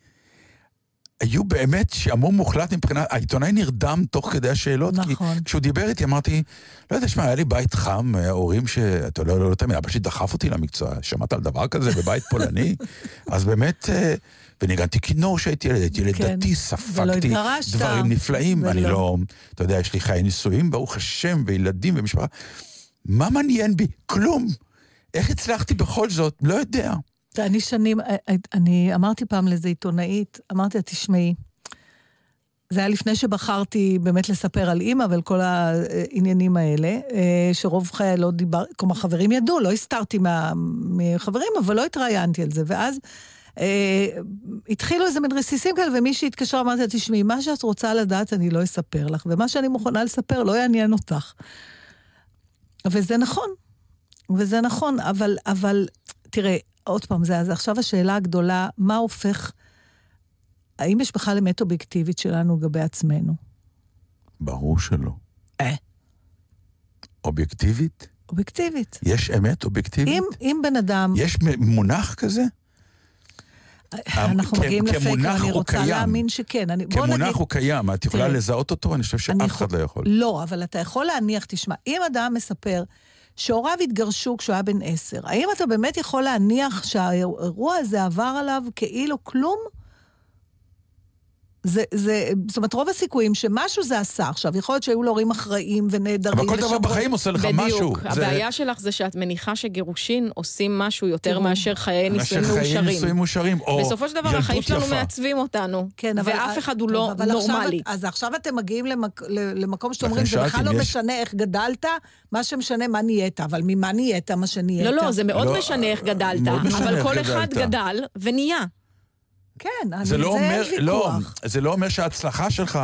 Speaker 2: היו באמת שעמום מוחלט מבחינת, העיתונאי נרדם תוך כדי השאלות.
Speaker 1: נכון.
Speaker 2: כי כשהוא דיבר איתי אמרתי, לא יודע, שמע, היה לי בית חם, ההורים ש... אתה לא, לא, לא תמיד, אבא שלי דחף אותי למקצוע, שמעת על דבר כזה בבית פולני? אז באמת, אה, וניגנתי כינור כשהייתי ילד, הייתי ילד
Speaker 1: כן.
Speaker 2: דתי, ספגתי. דברים נפלאים, אני
Speaker 1: ולא.
Speaker 2: לא... אתה יודע, יש לי חיי נישואים, ברוך השם, וילדים ומשפחה. מה מעניין בי? כלום. איך הצלחתי בכל זאת? לא יודע.
Speaker 1: אני שנים, אה, אני אמרתי פעם לאיזה עיתונאית, אמרתי לה, תשמעי, זה היה לפני שבחרתי באמת לספר על אימא ועל כל העניינים האלה, אה, שרוב חיי לא דיבר, כלומר, חברים ידעו, לא הסתרתי מה- מחברים, אבל לא התראיינתי על זה. ואז אה, התחילו איזה מין רסיסים כאלה, ומי שהתקשר אמרתי לה, תשמעי, מה שאת רוצה לדעת אני לא אספר לך, ומה שאני מוכנה לספר לא יעניין אותך. וזה נכון, וזה נכון, אבל, אבל תראה, עוד פעם, זה, אז עכשיו השאלה הגדולה, מה הופך, האם יש בכלל אמת אובייקטיבית שלנו לגבי עצמנו?
Speaker 2: ברור שלא.
Speaker 1: אה.
Speaker 2: אובייקטיבית?
Speaker 1: אובייקטיבית.
Speaker 2: יש אמת אובייקטיבית?
Speaker 1: אם, אם בן אדם,
Speaker 2: יש מונח כזה?
Speaker 1: אנחנו
Speaker 2: כ-
Speaker 1: מגיעים
Speaker 2: כמונח
Speaker 1: לפייקר, אני
Speaker 2: הוא
Speaker 1: רוצה
Speaker 2: קיים.
Speaker 1: להאמין שכן. אני,
Speaker 2: כמונח
Speaker 1: נגיד,
Speaker 2: הוא קיים, את יכולה
Speaker 1: תראה,
Speaker 2: לזהות אותו? אני חושב
Speaker 1: אני
Speaker 2: שאף אחד לא יכול.
Speaker 1: לא, אבל אתה יכול להניח, תשמע, אם אדם מספר שהוריו התגרשו כשהוא היה בן עשר, האם אתה באמת יכול להניח שהאירוע הזה עבר עליו כאילו כלום? זה, זה, זאת אומרת, רוב הסיכויים שמשהו זה עשה. עכשיו, יכול להיות שהיו לו הורים אחראיים ונהדרים.
Speaker 2: אבל כל דבר בחיים עושה לך משהו.
Speaker 3: בדיוק.
Speaker 2: זה-
Speaker 3: הבעיה שלך זה שאת מניחה שגירושין עושים משהו יותר
Speaker 1: תראו,
Speaker 3: מאשר חיי נישואים
Speaker 2: מאשר חיי
Speaker 3: מאושרים.
Speaker 2: נישואים מאושרים, או
Speaker 3: בסופו של דבר החיים
Speaker 2: ילדות
Speaker 3: שלנו
Speaker 2: יפה.
Speaker 3: מעצבים אותנו,
Speaker 1: כן, אבל...
Speaker 3: ואף אחד הוא לא
Speaker 1: אבל עכשיו
Speaker 3: נורמלי.
Speaker 1: את- אז עכשיו אתם מגיעים למק, למקום שאתם אומרים, זה בכלל לא
Speaker 2: יש-
Speaker 1: משנה איך גדלת, מה שמשנה מה נהיית, אבל ממה נהיית מה שנהיית?
Speaker 3: לא, לא, זה מאוד
Speaker 2: לא,
Speaker 3: משנה איך גדלת,
Speaker 2: מאוד משנה
Speaker 3: אבל כל אחד
Speaker 2: גדלת.
Speaker 3: גדל ונהיה.
Speaker 1: כן, אני,
Speaker 2: זה לא
Speaker 1: אין
Speaker 2: אומר, לא,
Speaker 1: ויכוח.
Speaker 2: זה לא אומר שההצלחה שלך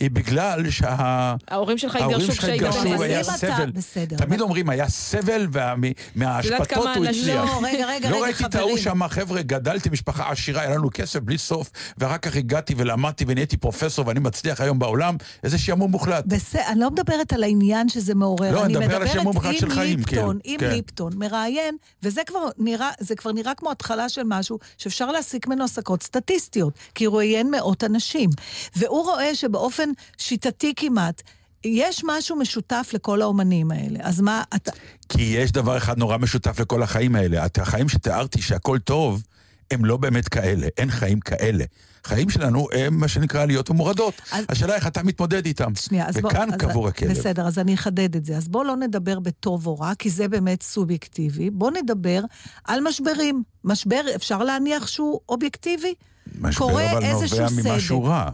Speaker 2: היא בגלל שה...
Speaker 3: ההורים שלך התגרשו
Speaker 2: שלך
Speaker 3: כשהיית
Speaker 2: התגרשו,
Speaker 3: בן
Speaker 1: אבל
Speaker 2: היה סבל.
Speaker 1: בסדר,
Speaker 2: תמיד
Speaker 1: אבל-
Speaker 2: אומרים, היה סבל, ומההשפתות
Speaker 3: כמה
Speaker 2: הוא הצליח.
Speaker 1: לא, רגע, רגע,
Speaker 2: לא
Speaker 1: רגע,
Speaker 2: ראיתי את ההוא. שם, חבר'ה, גדלתי משפחה עשירה, היה לנו כסף בלי סוף, ואחר כך הגעתי ולמדתי ונהייתי פרופסור ואני מצליח היום בעולם, איזה שעמום מוחלט.
Speaker 1: אני לא מדברת על העניין שזה מעורר,
Speaker 2: לא,
Speaker 1: אני מדברת עם
Speaker 2: של חיים,
Speaker 1: ליפטון,
Speaker 2: כאילו,
Speaker 1: עם
Speaker 2: כן.
Speaker 1: ליפטון, מראיין, וזה כבר נראה, זה כבר נראה כמו התחלה של משהו שאפשר להסיק ממנו הסקות סטטיסטיות, כי הוא ראיין מאות אנשים, והוא רואה שבאופן שיטתי כמעט, יש משהו משותף לכל האומנים האלה. אז מה, אתה...
Speaker 2: כי יש דבר אחד נורא משותף לכל החיים האלה. את החיים שתיארתי שהכל טוב, הם לא באמת כאלה, אין חיים כאלה. חיים שלנו הם מה שנקרא עליות ומורדות.
Speaker 1: אז-
Speaker 2: השאלה איך אתה מתמודד איתם.
Speaker 1: שנייה, אז בוא...
Speaker 2: וכאן
Speaker 1: אז-
Speaker 2: קבור הכלב.
Speaker 1: בסדר, אז אני אחדד את זה. אז בואו לא נדבר בטוב או רע, כי זה באמת סובייקטיבי. בואו נדבר על משברים. משבר, אפשר להניח שהוא אובייקטיבי?
Speaker 2: משבר אבל נובע ממשהו
Speaker 1: סדק.
Speaker 2: רע.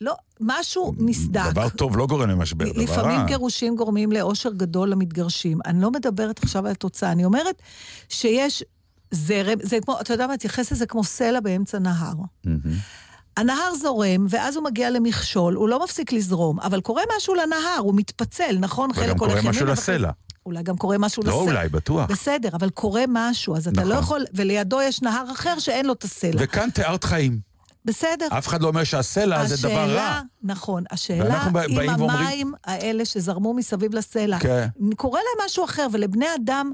Speaker 1: לא, משהו נסדק.
Speaker 2: דבר טוב לא גורם למשבר, דבר רע.
Speaker 1: לפעמים גירושים גורמים לאושר גדול למתגרשים. אני לא מדברת עכשיו על התוצאה, אני אומרת שיש זרם, זה כמו, אתה יודע מה, תייחס לזה כמו סלע באמצע נהר. הנהר זורם, ואז הוא מגיע למכשול, הוא לא מפסיק לזרום, אבל קורה משהו לנהר, הוא מתפצל, נכון?
Speaker 2: וגם
Speaker 1: חלק
Speaker 2: קורה
Speaker 1: הולך
Speaker 2: משהו
Speaker 1: ימינה
Speaker 2: לסלע.
Speaker 1: וחלק- אולי גם קורה משהו
Speaker 2: לא
Speaker 1: לסלע.
Speaker 2: אולי, בטוח.
Speaker 1: בסדר, אבל קורה משהו, אז אתה לא
Speaker 2: נכון.
Speaker 1: יכול, ולידו יש נהר אחר שאין לו את הסלע.
Speaker 2: וכאן תיארת חיים.
Speaker 1: בסדר.
Speaker 2: אף אחד לא אומר שהסלע זה דבר רע.
Speaker 1: נכון, השאלה אם
Speaker 2: באים ואומרים-
Speaker 1: המים האלה שזרמו מסביב לסלע,
Speaker 2: כן.
Speaker 1: קורה להם משהו אחר, ולבני אדם,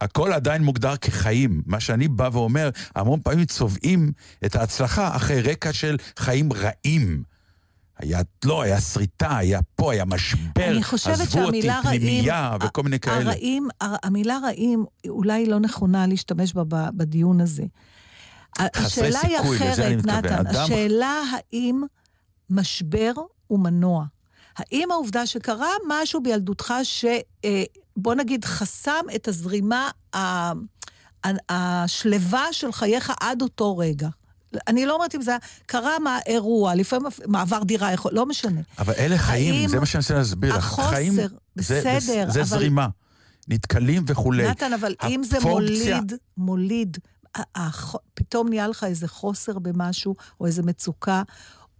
Speaker 2: הכל עדיין מוגדר כחיים. מה שאני בא ואומר, המון פעמים צובעים את ההצלחה אחרי רקע של חיים רעים. היה, לא, היה שריטה, היה פה, היה משבר, עזבו אותי, פנימייה וכל מיני כאלה.
Speaker 1: הרעים, הר- המילה רעים, אולי לא נכונה להשתמש בה בדיון הזה. השאלה היא
Speaker 2: סיכוי, אני
Speaker 1: אחרת. נתן.
Speaker 2: אדם-
Speaker 1: השאלה האם משבר הוא מנוע. האם העובדה שקרה משהו בילדותך ש... בוא נגיד, חסם את הזרימה ה- השלווה של חייך עד אותו רגע. אני לא אומרת אם זה קרה מה אירוע, לפעמים מעבר דירה, יכול, לא משנה.
Speaker 2: אבל אלה חיים, זה מה שאני מנסה להסביר לך.
Speaker 1: החוסר,
Speaker 2: חיים, זה-
Speaker 1: בסדר,
Speaker 2: זה, זה
Speaker 1: אבל-
Speaker 2: זרימה. נתקלים וכולי.
Speaker 1: נתן, אבל אם זה
Speaker 2: הפונקציה-
Speaker 1: מוליד, מוליד, פתאום נהיה לך איזה חוסר במשהו, או איזה מצוקה,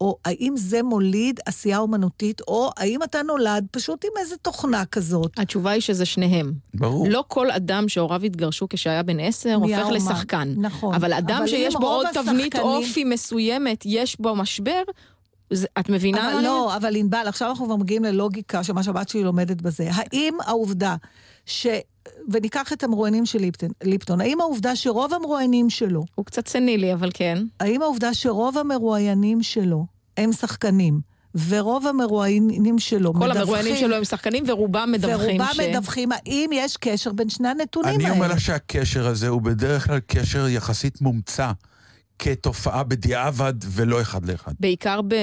Speaker 1: או האם זה מוליד עשייה אומנותית, או האם אתה נולד פשוט עם איזה תוכנה כזאת.
Speaker 3: התשובה היא שזה שניהם.
Speaker 2: ברור.
Speaker 3: לא כל אדם שהוריו התגרשו כשהיה בן עשר הופך
Speaker 1: אומן.
Speaker 3: לשחקן.
Speaker 1: נכון.
Speaker 3: אבל אדם
Speaker 1: אבל
Speaker 3: שיש בו עוד תבנית
Speaker 1: השחקנים-
Speaker 3: אופי מסוימת, יש בו משבר, זה- את מבינה?
Speaker 1: אבל לא, אבל ענבל, עכשיו אנחנו כבר מגיעים ללוגיקה שמה שהבת שלי לומדת בזה. האם העובדה ש... וניקח את המרואיינים של ליפטון, ליפטון, האם העובדה שרוב המרואיינים שלו,
Speaker 3: הוא קצת סנילי, אבל כן.
Speaker 1: האם העובדה שרוב המרואיינים שלו הם שחקנים, ורוב המרואיינים שלו
Speaker 3: כל
Speaker 1: מדווחים...
Speaker 3: המרואיינים שלו הם שחקנים, ורובם מדווחים
Speaker 1: ורובם
Speaker 3: ש...
Speaker 1: מדווחים, האם יש קשר בין שני הנתונים
Speaker 2: אני
Speaker 1: האלה?
Speaker 2: אומר לך שהקשר הזה הוא בדרך כלל קשר יחסית מומצא, כתופעה בדיעבד ולא אחד לאחד.
Speaker 3: בעיקר ב...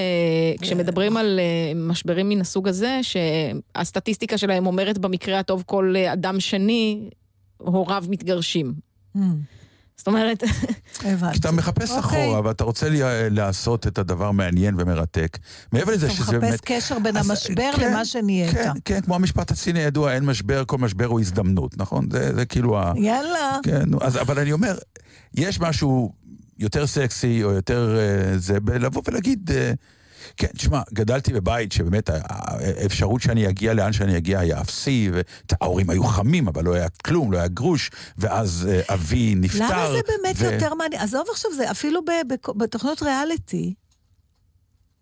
Speaker 3: כשמדברים על אה, משברים מן הסוג הזה, שהסטטיסטיקה שלהם אומרת במקרה הטוב כל אה, אדם שני, הוריו מתגרשים. זאת אומרת,
Speaker 1: הבנתי.
Speaker 2: כשאתה מחפש
Speaker 1: אוקיי.
Speaker 2: אחורה ואתה רוצה לי- לעשות את הדבר מעניין ומרתק, מעבר לזה
Speaker 1: אתה
Speaker 2: שזה
Speaker 1: מחפש
Speaker 2: באמת...
Speaker 1: קשר בין
Speaker 2: אז,
Speaker 1: המשבר
Speaker 2: כן,
Speaker 1: למה שנהיית.
Speaker 2: כן, כן, כמו המשפט הציני הידוע, אין משבר, כל משבר הוא הזדמנות, נכון? זה, זה כאילו ה...
Speaker 1: יאללה.
Speaker 2: כן, אז, אבל אני אומר, יש משהו יותר סקסי או יותר אה, זה, בלבוא ולהגיד, אה, כן, תשמע, גדלתי בבית שבאמת האפשרות שאני אגיע לאן שאני אגיע היה אפסי, וההורים היו חמים, אבל לא היה כלום, לא היה גרוש, ואז אה, אבי נפטר.
Speaker 1: למה זה באמת
Speaker 2: ו-
Speaker 1: יותר מעניין? עזוב עכשיו זה, אפילו ב- ב- בתוכניות ריאליטי,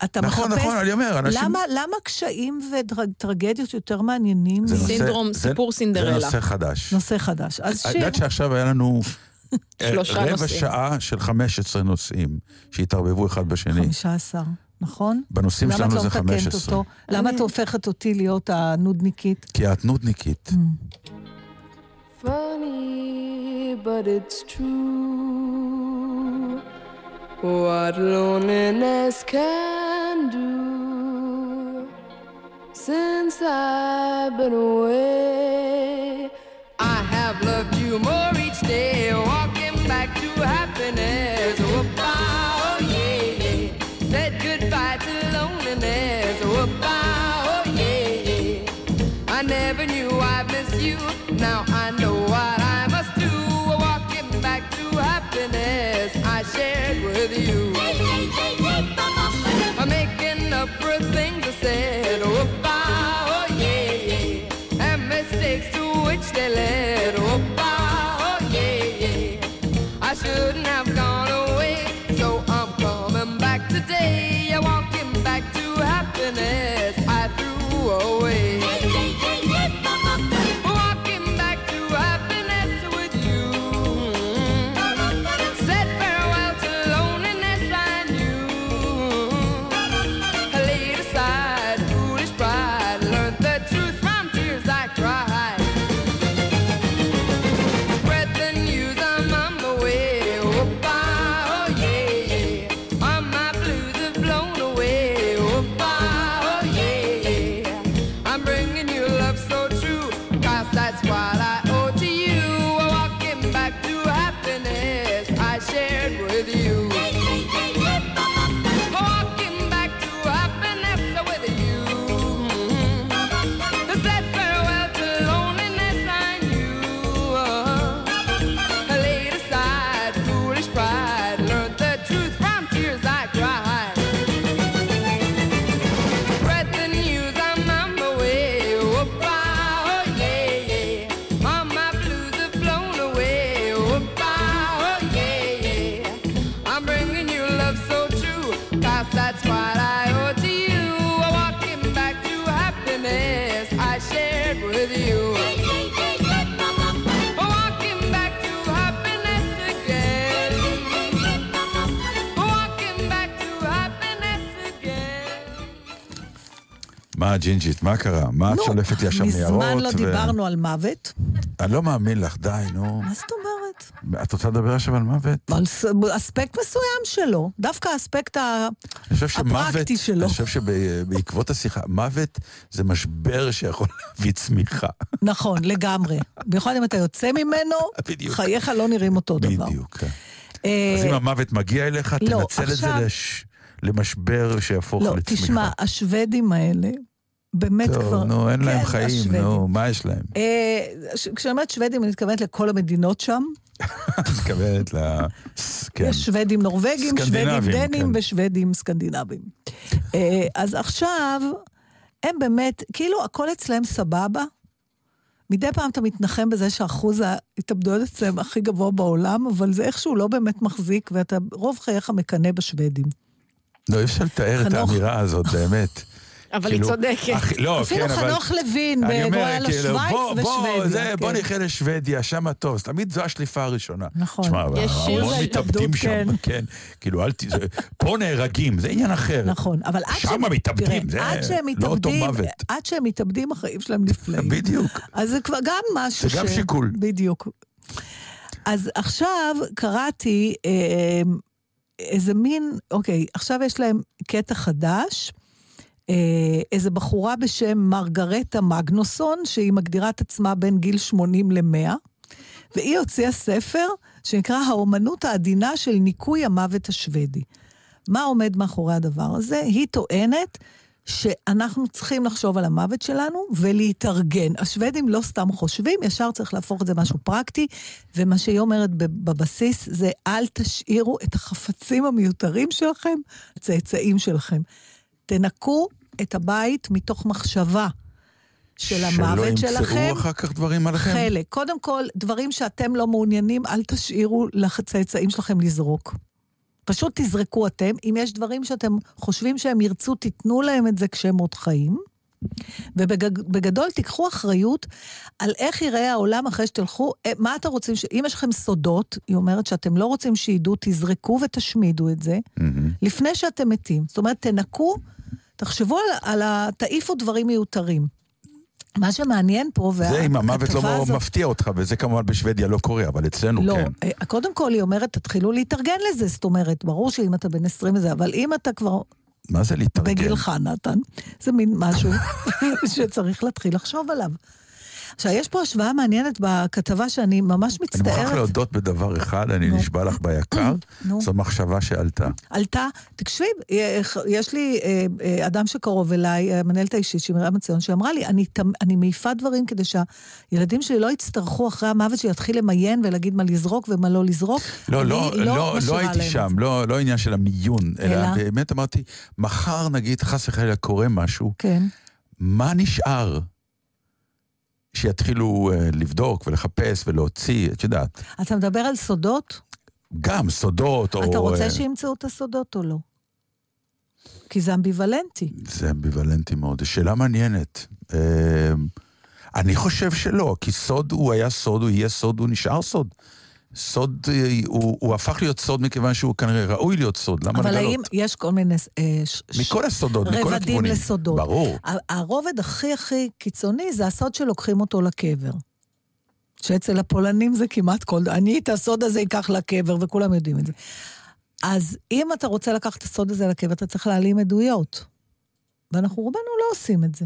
Speaker 1: אתה
Speaker 2: נכון,
Speaker 1: מחפש...
Speaker 2: נכון, אני אומר, אנשים...
Speaker 1: למה, למה קשיים וטרגדיות יותר מעניינים?
Speaker 2: זה נושא-
Speaker 3: סינדרום,
Speaker 2: זה-
Speaker 3: סיפור סינדרלה.
Speaker 2: זה נושא חדש.
Speaker 1: נושא חדש. אז
Speaker 2: את
Speaker 1: שיר.
Speaker 2: יודעת שעכשיו היה לנו
Speaker 3: שלושה
Speaker 2: רבע
Speaker 3: נושאים.
Speaker 2: שעה של 15 נושאים שהתערבבו אחד בשני.
Speaker 1: 15, נכון?
Speaker 2: בנושאים שלנו
Speaker 1: לא
Speaker 2: זה
Speaker 1: מתקנת
Speaker 2: 15.
Speaker 1: אותו? למה את הופכת אותי להיות הנודניקית?
Speaker 2: כי את נודניקית.
Speaker 4: Funny, but it's true. What loneliness can do. Since I've been away,
Speaker 2: ג'ינג'ית, מה קרה? מה את
Speaker 1: נו,
Speaker 2: שולפת לי עכשיו ניירות?
Speaker 1: מזמן לא דיברנו על מוות.
Speaker 2: אני לא מאמין לך, די, נו.
Speaker 1: מה זאת אומרת?
Speaker 2: את רוצה לדבר עכשיו על מוות?
Speaker 1: על אספקט מסוים שלו. דווקא האספקט הפרקטי שלו.
Speaker 2: אני חושב שבעקבות השיחה, מוות זה משבר שיכול להביא צמיחה.
Speaker 1: נכון, לגמרי. במיוחד אם אתה יוצא ממנו. חייך לא נראים אותו דבר.
Speaker 2: בדיוק. כן.
Speaker 1: אה,
Speaker 2: אז אם המוות מגיע אליך,
Speaker 1: לא,
Speaker 2: תנצל את זה למשבר שיהפוך
Speaker 1: לא,
Speaker 2: לצמיחה.
Speaker 1: תשמע, השוודים האלה, באמת כבר...
Speaker 2: טוב, נו, אין להם
Speaker 1: כן,
Speaker 2: חיים,
Speaker 1: השוודים.
Speaker 2: נו, מה יש להם?
Speaker 1: אה, ש- כשאני אומרת שוודים, אני מתכוונת לכל המדינות שם.
Speaker 2: מתכוונת ל... כן.
Speaker 1: יש שוודים נורבגים, שוודים דנים
Speaker 2: כן.
Speaker 1: ושוודים סקנדינבים. אה, אז עכשיו, הם באמת, כאילו הכל אצלם סבבה. מדי פעם אתה מתנחם בזה שאחוז ההתאבדויות אצלם הכי גבוה בעולם, אבל זה איכשהו לא באמת מחזיק, ואתה רוב חייך מקנא בשוודים.
Speaker 2: לא, אי אפשר לתאר את. האמירה הזאת, באמת.
Speaker 3: אבל היא
Speaker 2: כאילו,
Speaker 3: צודקת.
Speaker 2: הכי- לא,
Speaker 1: אפילו
Speaker 2: כן, אבל...
Speaker 1: חנוך לוין
Speaker 2: אני אומר,
Speaker 1: בגורל
Speaker 2: כאילו,
Speaker 1: שווייץ
Speaker 2: בוא,
Speaker 1: ושוודיה.
Speaker 2: זה, בוא
Speaker 1: כן.
Speaker 2: נחיה לשוודיה, שם טוב. תמיד זו השליפה הראשונה.
Speaker 1: נכון.
Speaker 2: תשמע,
Speaker 3: יש שיר
Speaker 2: המון מתאבדים שם, כן. כאילו, אל ת... זה- פה נהרגים, זה עניין אחר.
Speaker 1: נכון, אבל עד
Speaker 2: שם
Speaker 1: שהם...
Speaker 2: מתאבדים, זה
Speaker 1: שהם
Speaker 2: לא אותו מוות.
Speaker 1: עד שהם מתאבדים, החיים שלהם נפלאים.
Speaker 2: בדיוק.
Speaker 1: אז זה כבר גם משהו
Speaker 2: זה גם
Speaker 1: ש...
Speaker 2: שיקול.
Speaker 1: בדיוק. אז עכשיו קראתי אה, איזה מין, אוקיי, עכשיו יש להם קטע חדש. אה, איזה בחורה בשם מרגרטה מגנוסון, שהיא מגדירה את עצמה בין גיל 80 ל-100, והיא הוציאה ספר שנקרא האומנות העדינה של ניקוי המוות השוודי. מה עומד מאחורי הדבר הזה? היא טוענת שאנחנו צריכים לחשוב על המוות שלנו ולהתארגן. השוודים לא סתם חושבים, ישר צריך להפוך את זה משהו פרקטי, ומה שהיא אומרת בבסיס זה אל תשאירו את החפצים המיותרים שלכם, הצאצאים שלכם. תנקו את הבית מתוך מחשבה. של המוות שלכם.
Speaker 2: שלא ימצאו אחר כך דברים עליכם?
Speaker 1: חלק. קודם כל, דברים שאתם לא מעוניינים, אל תשאירו לצאצאים שלכם לזרוק. פשוט תזרקו אתם. אם יש דברים שאתם חושבים שהם ירצו, תיתנו להם את זה כשהם עוד חיים. ובגדול תיקחו אחריות על איך ייראה העולם אחרי שתלכו, אה, מה אתה רוצים, ש... אם יש לכם סודות, היא אומרת שאתם לא רוצים שידעו, תזרקו ותשמידו את זה, mm-hmm. לפני שאתם מתים. זאת אומרת, תנקו, תחשבו על, על ה... תעיפו דברים מיותרים. מה שמעניין פה,
Speaker 2: והכתבה הזאת... זה אם המוות לא הזאת... מפתיע אותך, וזה כמובן בשוודיה לא קורה, אבל אצלנו
Speaker 1: לא,
Speaker 2: כן.
Speaker 1: לא, קודם כל היא אומרת, תתחילו להתארגן לזה, זאת אומרת, ברור שאם אתה בן 20 וזה, אבל אם אתה כבר...
Speaker 2: מה זה להתארגן?
Speaker 1: בגילך, נתן. זה מין משהו שצריך להתחיל לחשוב עליו. עכשיו, יש פה השוואה מעניינת בכתבה שאני ממש מצטערת.
Speaker 2: אני מוכרח להודות בדבר אחד, אני נשבע לך ביקר, זו מחשבה שעלתה.
Speaker 1: עלתה? תקשיב, יש לי אה, אה, אדם שקרוב אליי, המנהלת האישית, שהיא מרים הציון, שאמרה לי, אני, מעיפה דברים כדי שהילדים שלי לא יצטרכו אחרי המוות שיתחיל למיין ולהגיד מה לזרוק ומה לא לזרוק.
Speaker 2: לא, לא, לא, לא, לא הייתי שם, לא, לא עניין של המיון, אלא, אלא באמת אמרתי, מחר נגיד חס וחלילה קורה משהו,
Speaker 1: כן.
Speaker 2: מה נשאר? שיתחילו uh, לבדוק ולחפש ולהוציא, את יודעת.
Speaker 1: אתה מדבר על סודות?
Speaker 2: גם, סודות או...
Speaker 1: אתה רוצה uh... שימצאו את הסודות או לא? כי זה אמביוולנטי.
Speaker 2: זה אמביוולנטי מאוד. זו שאלה מעניינת. Uh, אני חושב שלא, כי סוד הוא היה סוד, הוא יהיה סוד, הוא נשאר סוד. סוד, אה, הוא, הוא הפך להיות סוד מכיוון שהוא כנראה ראוי להיות סוד, למה לגלות?
Speaker 1: אבל האם יש כל מיני... אה,
Speaker 2: מכל הסודות, מכל הכיוונים.
Speaker 1: רבדים לסודות.
Speaker 2: ברור.
Speaker 1: הרובד הכי הכי קיצוני זה הסוד שלוקחים אותו לקבר. שאצל הפולנים זה כמעט כל... אני את הסוד הזה אקח לקבר, וכולם יודעים את זה. אז אם אתה רוצה לקחת את הסוד הזה לקבר, אתה צריך להעלים עדויות. ואנחנו רובנו לא עושים את זה.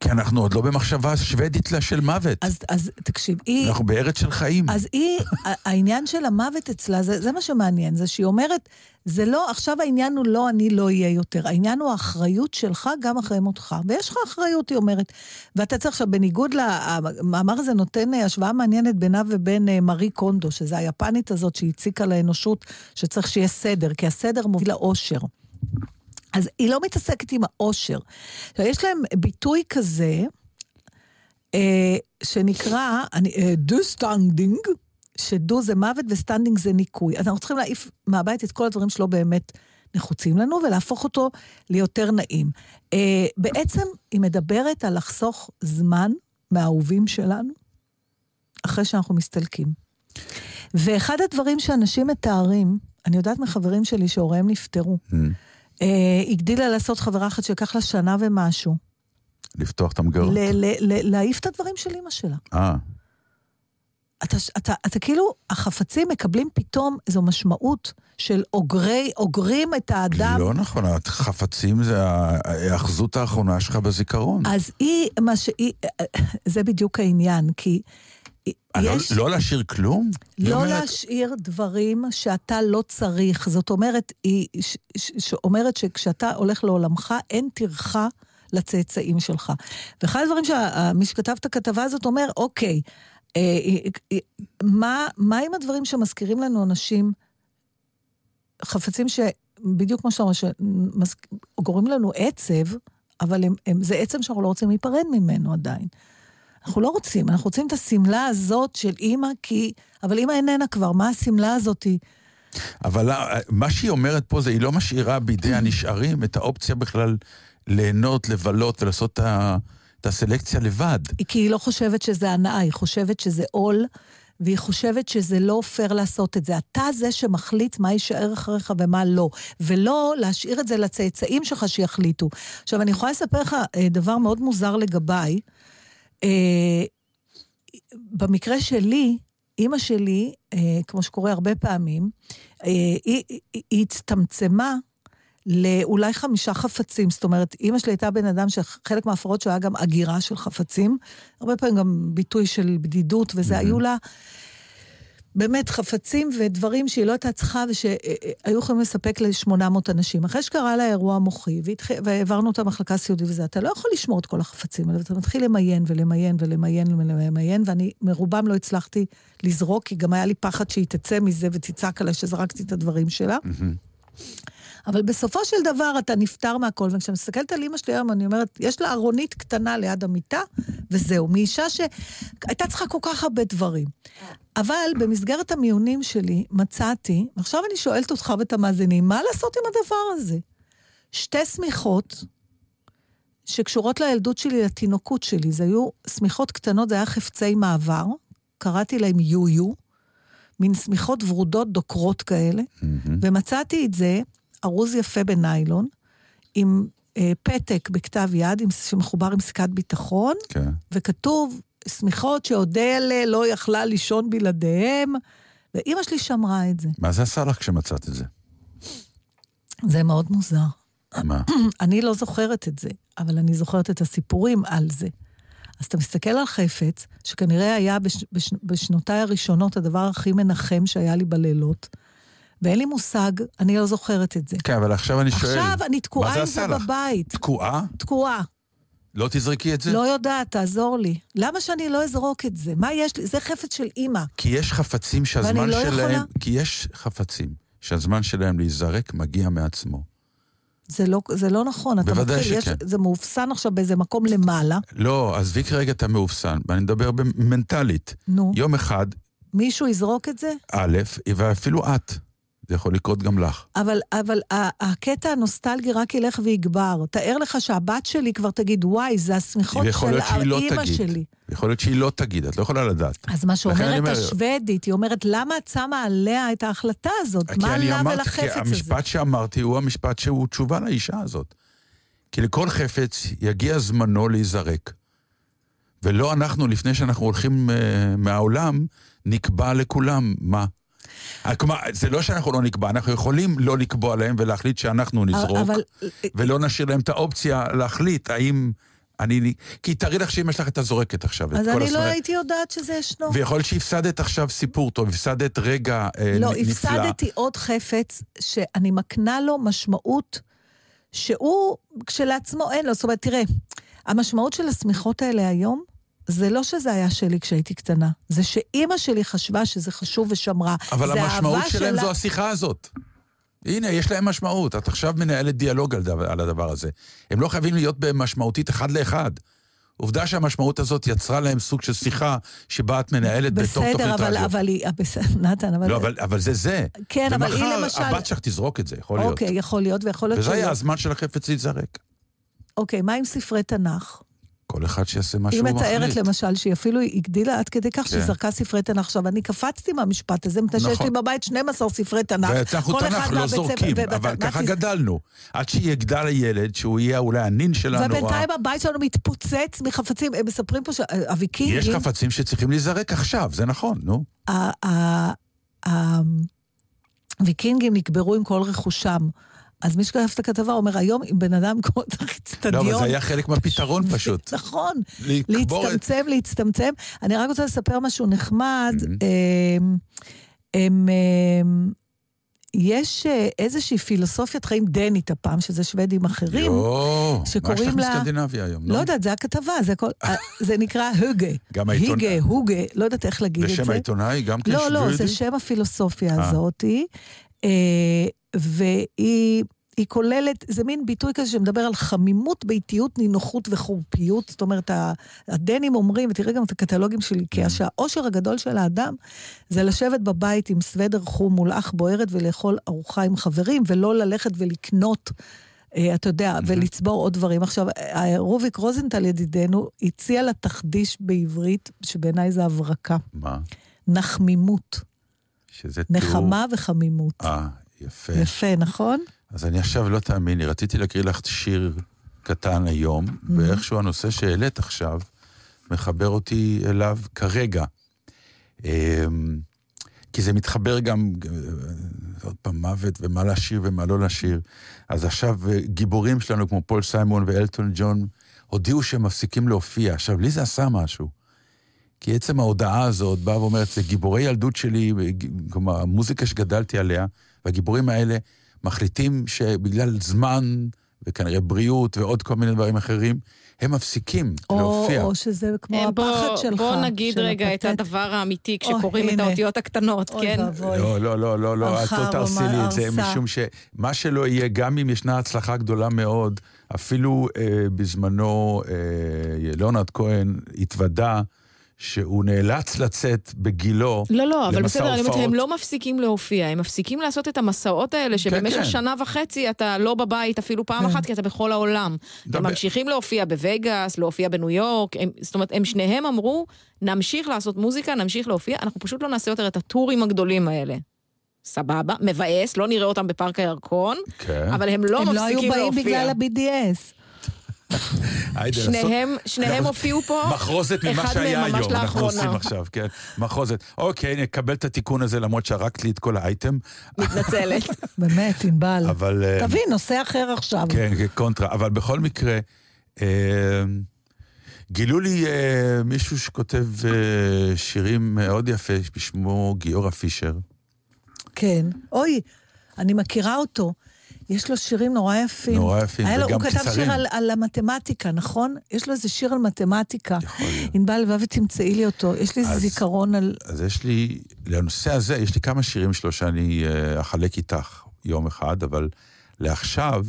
Speaker 2: כי אנחנו עוד לא במחשבה שוודית לה של מוות.
Speaker 1: אז, אז תקשיב, היא...
Speaker 2: אנחנו בארץ של חיים.
Speaker 1: אז היא, העניין של המוות אצלה, זה, זה מה שמעניין, זה שהיא אומרת, זה לא, עכשיו העניין הוא לא אני לא אהיה יותר, העניין הוא האחריות שלך גם אחרי מותך. ויש לך אחריות, היא אומרת. ואתה צריך עכשיו, בניגוד למאמר הזה נותן אה, השוואה מעניינת בינה ובין אה, מארי קונדו, שזה היפנית הזאת שהציקה לאנושות, שצריך שיהיה סדר, כי הסדר מוביל לאושר. אז היא לא מתעסקת עם האושר. יש להם ביטוי כזה, אה, שנקרא אה, dö städning, ש dö זה מוות ו städning זה ניקוי. אז אנחנו צריכים להעיף מהבית את כל הדברים שלא באמת נחוצים לנו, ולהפוך אותו ליותר נעים. אה, בעצם היא מדברת על לחסוך זמן מהאהובים שלנו, אחרי שאנחנו מסתלקים. ואחד הדברים שאנשים מתארים, אני יודעת מחברים שלי שהוריהם נפטרו, mm. אה, הגדילה לעשות חברה אחת שלקח לה שנה ומשהו.
Speaker 2: לפתוח את המגרות.
Speaker 1: להעיף את הדברים של אימא שלה.
Speaker 2: אה.
Speaker 1: אתה, אתה, אתה כאילו, החפצים מקבלים פתאום איזו משמעות של אוגרי, אוגרים את האדם.
Speaker 2: לא נכון, החפצים זה ההאחזות האחרונה שלך בזיכרון.
Speaker 1: אז היא, מה שהיא, זה בדיוק העניין, כי
Speaker 2: אה, יש... לא, לא להשאיר כלום?
Speaker 1: לא אומרת... להשאיר דברים שאתה לא צריך. זאת אומרת, היא ש, ש, שאומרת שכשאתה הולך לעולמך, אין טרחה לצאצאים שלך. ואחד הדברים שמי שכתב את הכתבה הזאת אומר, אוקיי, אה, אה, מה, מה עם הדברים שמזכירים לנו אנשים, חפצים שבדיוק כמו שאתה אומר, שגורמים לנו עצב, אבל הם, הם, זה עצם שאנחנו לא רוצים להיפרד ממנו עדיין. אנחנו לא רוצים, אנחנו רוצים את השמלה הזאת של אימא, כי... אבל אימא איננה כבר, מה השמלה הזאתי?
Speaker 2: אבל אה, מה שהיא אומרת פה זה, היא לא משאירה בידי הנשארים את האופציה בכלל ליהנות, לבלות ולעשות את הסלקציה לבד.
Speaker 1: כי היא לא חושבת שזה הנאה, היא חושבת שזה עול, והיא חושבת שזה לא פייר לעשות את זה. אתה זה שמחליט מה יישאר אחריך ומה לא, ולא להשאיר את זה לצאצאים שלך שיחליטו. עכשיו, אני יכולה לספר לך אה, דבר מאוד מוזר לגביי. אה, במקרה שלי, אימא שלי, אה, כמו שקורה הרבה פעמים, אה, היא, היא הצטמצמה לאולי חמישה חפצים. זאת אומרת, אימא שלי הייתה בן אדם שחלק מההפרעות שלו היה גם אגירה של חפצים, הרבה פעמים גם ביטוי של בדידות, וזה, mm-hmm. היו לה באמת חפצים ודברים שהיא לא הייתה צריכה ושהיו יכולים לספק ל-800 אנשים. אחרי שקרה לה אירוע מוחי והתח- והעברנו אותה למחלקה סיעודית וזה, אתה לא יכול לשמור את כל החפצים האלה, ואתה מתחיל למיין ולמיין ולמיין ולמיין, ואני מרובם לא הצלחתי לזרוק, כי גם היה לי פחד שהיא תצא מזה ותצעק עליי שזרקתי את הדברים שלה. אבל בסופו של דבר אתה נפטר מהכל, וכשאני מסתכלת על אימא שלי היום, אני אומרת, יש לה ארונית קטנה ליד המיטה, וזהו, מאישה שהייתה צריכה כל כך הרבה דברים. אבל במסגרת המיונים שלי מצאתי, ועכשיו אני שואלת אותך ואת המאזינים, מה לעשות עם הדבר הזה? שתי שמיכות שקשורות לילדות שלי, לתינוקות שלי, זה היו שמיכות קטנות, זה היה חפצי מעבר, קראתי להם יו-יו, מין שמיכות ורודות דוקרות כאלה, ומצאתי את זה, ארוז יפה בניילון, עם אה, פתק בכתב יד, עם, שמחובר עם סיכת ביטחון,
Speaker 2: כן.
Speaker 1: וכתוב, שמיכות שאודל לא יכלה לישון בלעדיהם, ואימא שלי שמרה את זה.
Speaker 2: מה זה עשה לך כשמצאת את זה?
Speaker 1: זה מאוד מוזר.
Speaker 2: מה?
Speaker 1: אני לא זוכרת את זה, אבל אני זוכרת את הסיפורים על זה. אז אתה מסתכל על חפץ, שכנראה היה בש, בש, בשנותיי הראשונות הדבר הכי מנחם שהיה לי בלילות, ואין לי מושג, אני לא זוכרת את זה.
Speaker 2: כן, אבל עכשיו אני שואל...
Speaker 1: עכשיו אני תקועה עם זה? בבית.
Speaker 2: תקועה?
Speaker 1: תקועה.
Speaker 2: לא תזרקי את זה?
Speaker 1: לא יודעת, תעזור לי. למה שאני לא אזרוק את זה? מה יש לי? זה חפץ של אימא.
Speaker 2: כי יש חפצים שהזמן
Speaker 1: ואני לא
Speaker 2: שלהם...
Speaker 1: יכולה?
Speaker 2: כי יש חפצים שהזמן שלהם להיזרק מגיע מעצמו.
Speaker 1: זה לא, זה לא נכון. אתה
Speaker 2: בוודאי
Speaker 1: מתחיל,
Speaker 2: שכן.
Speaker 1: יש, זה מאופסן עכשיו באיזה מקום למעלה.
Speaker 2: לא, עזבי כרגע את המאופסן, ואני מדבר מנטלית.
Speaker 1: נו,
Speaker 2: יום אחד,
Speaker 1: מישהו יזרוק את זה?
Speaker 2: א', ואפילו את. זה יכול לקרות גם לך.
Speaker 1: אבל, אבל הקטע הנוסטלגי רק ילך ויגבר. תאר לך שהבת שלי כבר תגיד, וואי, זה השמיכות של
Speaker 2: לא
Speaker 1: האימא
Speaker 2: תגיד.
Speaker 1: שלי.
Speaker 2: יכול להיות שהיא לא תגיד, את לא יכולה לדעת.
Speaker 1: אז מה שאומרת
Speaker 2: אומר-
Speaker 1: השוודית, היא אומרת, למה את שמה עליה את ההחלטה הזאת?
Speaker 2: כי
Speaker 1: מה לה
Speaker 2: כי
Speaker 1: ולחפץ הזה?
Speaker 2: המשפט שאמרתי הוא המשפט שהוא תשובה לאישה הזאת. כי לכל חפץ יגיע זמנו להיזרק. ולא אנחנו, לפני שאנחנו הולכים uh, מהעולם, נקבע לכולם מה. אה, כלומר, זה לא שאנחנו לא נקבע, אנחנו יכולים לא לקבוע להם ולהחליט שאנחנו נזרוק,
Speaker 1: אבל
Speaker 2: ולא נשאיר להם את האופציה להחליט האם אני... כי תארי לך שאם יש לך את הזורקת עכשיו, את
Speaker 1: אז
Speaker 2: כל
Speaker 1: אני לא. הייתי יודעת שזה ישנו.
Speaker 2: ויכול להיות שהפסדת עכשיו סיפור טוב, הפסדת רגע אה,
Speaker 1: לא,
Speaker 2: נפלא.
Speaker 1: הפסדתי עוד חפץ שאני מקנה לו משמעות שהוא כשלעצמו אין לו. זאת אומרת, תראה, המשמעות של השמיכות האלה היום, זה לא שזה היה שלי כשהייתי קטנה, זה שאימא שלי חשבה שזה חשוב ושמרה.
Speaker 2: אבל המשמעות שלהם
Speaker 1: שלה-
Speaker 2: זו השיחה הזאת. הנה, יש להם משמעות. את עכשיו מנהלת דיאלוג על, דבר, על הדבר הזה. הם לא חייבים להיות משמעותית אחד לאחד. עובדה שהמשמעות הזאת יצרה להם סוג של שיחה שבה את מנהלת בתור
Speaker 1: בסדר,
Speaker 2: תוכנית רדיו.
Speaker 1: אבל היא... בסדר, נתן, אבל...
Speaker 2: לא, אבל, אבל זה זה.
Speaker 1: כן, אבל היא
Speaker 2: ומחר
Speaker 1: למשל-
Speaker 2: הבת שלך תזרוק את זה, יכול להיות.
Speaker 1: אוקיי, יכול להיות, ויכול להיות
Speaker 2: וזה היה. הזמן של החפץ להיזרק.
Speaker 1: אוקיי, מה עם ספרי תנ"ך?
Speaker 2: כל אחד שיעשה מה
Speaker 1: היא
Speaker 2: שהוא מחליט.
Speaker 1: מתארת למשל שהיא אפילו הגדילה עד כדי כך שהיא
Speaker 2: כן.
Speaker 1: זרקה ספרי תנ"ך. עכשיו, אני קפצתי מהמשפט הזה, מפני שיש
Speaker 2: נכון.
Speaker 1: לי בבית 12 ספרי תנ"ך.
Speaker 2: ואנחנו
Speaker 1: כל
Speaker 2: תנ"ך לא זורקים, אבל ככה
Speaker 1: תז-
Speaker 2: גדלנו. עד שיגדל הילד, שהוא יהיה אולי הנין שלנו.
Speaker 1: ובינתיים הבית שלנו מתפוצץ מחפצים, הם מספרים פה שהוויקינגים...
Speaker 2: יש חפצים שצריכים להיזרק עכשיו, זה נכון, נו.
Speaker 1: הוויקינגים נקברו עם כל רכושם. אז מי שכתב את הכתבה אומר, היום אם בן אדם קורא את
Speaker 2: לא,
Speaker 1: האצטדיון...
Speaker 2: אבל זה היה חלק מהפתרון פשוט.
Speaker 1: נכון. להצטמצם, להצטמצם. אני רק רוצה לספר משהו נחמד. אמ, הם, אמ, יש אה, איזושהי פילוסופיית חיים דנית הפעם, שזה שוודים אחרים.
Speaker 2: יואו, מה יש
Speaker 1: שקוראים
Speaker 2: לך
Speaker 1: לה-
Speaker 2: מסקנדינביה היום? נו?
Speaker 1: לא יודעת, זה הכתבה, זה הכל, אה, זה נקרא הוגה.
Speaker 2: גם העיתון-
Speaker 1: היגה, הוגה, לא יודעת איך להגיד את זה.
Speaker 2: ושם העיתונאי גם כן
Speaker 1: לא, לא,
Speaker 2: שווידי?
Speaker 1: זה שם הפילוסופיה
Speaker 2: אה.
Speaker 1: הזאתי. והיא... היא כוללת, זה מין ביטוי כזה שמדבר על חמימות, ביתיות, נינוחות וחורפיות. זאת אומרת, הדנים אומרים, ותראה גם את הקטלוגים של איקאה, שהאושר הגדול של האדם זה לשבת בבית עם סוודר חום מול אח בוערת ולאכול ארוחה עם חברים, ולא ללכת ולקנות, אה, אתה יודע, ולצבור עוד דברים. עכשיו, אה, רוביק רוזנטל ידידנו הציע לה תחדיש בעברית, שבעיניי זה הברקה.
Speaker 2: מה?
Speaker 1: נחמימות.
Speaker 2: שזה תיאור...
Speaker 1: נחמה וחמימות.
Speaker 2: אה, יפה.
Speaker 1: יפה, נכון?
Speaker 2: אז אני עכשיו, לא תאמיני, רציתי להקריא לך שיר קטן היום, ואיכשהו הנושא שהעלית עכשיו מחבר אותי אליו כרגע. אמ, כי זה מתחבר גם, אה, עוד פעם, מוות ומה לשיר ומה לא לשיר. אז עכשיו אה, גיבורים שלנו כמו פול סיימון ואלטון ג'ון הודיעו שהם מפסיקים להופיע. עכשיו, לי זה עשה משהו. כי עצם ההודעה הזאת באה ואומרת, זה גיבורי ילדות שלי, כלומר, המוזיקה שגדלתי עליה, והגיבורים האלה מחליטים שבגלל זמן, וכנראה בריאות ועוד כל מיני דברים אחרים, הם מפסיקים
Speaker 1: או,
Speaker 2: להופיע.
Speaker 1: או שזה כמו
Speaker 3: אה, בוא-
Speaker 1: הפחד שלך.
Speaker 3: בוא נגיד
Speaker 1: של
Speaker 3: רגע את
Speaker 1: הפטנט.
Speaker 3: הדבר האמיתי
Speaker 1: אוי,
Speaker 3: כשקוראים את. האותיות הקטנות,
Speaker 1: אוי
Speaker 3: כן?
Speaker 1: ואבוי.
Speaker 2: לא, לא, לא, לא, לא, את לא
Speaker 1: ערכה,
Speaker 2: תעשי לי את זה. משום שמה שלא יהיה, גם אם ישנה הצלחה גדולה מאוד, אפילו אה, בזמנו אה, ליאונרד כהן התוודה שהוא נאלץ לצאת בגילו
Speaker 3: לא, לא, אבל
Speaker 2: למסע
Speaker 3: בסדר, אני אומרת,
Speaker 2: הופעות.
Speaker 3: הם לא מפסיקים להופיע, הם מפסיקים לעשות את המסעות האלה, שבמשך
Speaker 2: כן.
Speaker 3: שנה וחצי אתה לא בבית אפילו פעם
Speaker 1: כן.
Speaker 3: אחת, כי אתה בכל העולם.
Speaker 2: דבר-
Speaker 3: הם ממשיכים להופיע בווגאס, להופיע בניו יורק, הם- זאת אומרת, הם שניהם אמרו, נמשיך לעשות מוזיקה, נמשיך להופיע, אנחנו פשוט לא נעשה יותר את הטורים הגדולים האלה. סבבה, מבאס, לא נראה אותם בפארק הירקון,
Speaker 2: כן.
Speaker 3: אבל הם לא
Speaker 1: הם לא היו
Speaker 3: מפסיקים
Speaker 1: באים
Speaker 3: להופיע.
Speaker 1: בגלל ה-BDS.
Speaker 3: שניהם, שניהם הופיעו פה,
Speaker 2: מחרוזת ממה שהיה היום, אנחנו
Speaker 3: לאחרונה.
Speaker 2: עושים עכשיו, כן, מחרוזת. אוקיי, נקבל את התיקון הזה, למרות שהרקת לי את כל האייטם,
Speaker 3: מתנצלת.
Speaker 1: באמת, ענבל.
Speaker 2: אבל... אה,
Speaker 1: תביא, נושא אחר עכשיו.
Speaker 2: כן, קונטרה, אבל בכל מקרה, אה, גילו לי אה, מישהו שכותב אה, שירים מאוד יפה, בשמו גיורא פישר.
Speaker 1: כן. אוי, אני מכירה אותו. יש לו שירים נורא יפים.
Speaker 2: נורא יפים, וגם
Speaker 1: הוא כתב
Speaker 2: קצרים.
Speaker 1: שיר על, על המתמטיקה, נכון? יש לו איזה שיר על מתמטיקה.
Speaker 2: יכול להיות.
Speaker 1: ענבל לבבי, תמצאי לי אותו. יש לי איזה
Speaker 2: אז-
Speaker 1: זיכרון על...
Speaker 2: אז יש לי, לנושא הזה, יש לי כמה שירים שלו שאני אה, אחלק איתך יום אחד, אבל לעכשיו,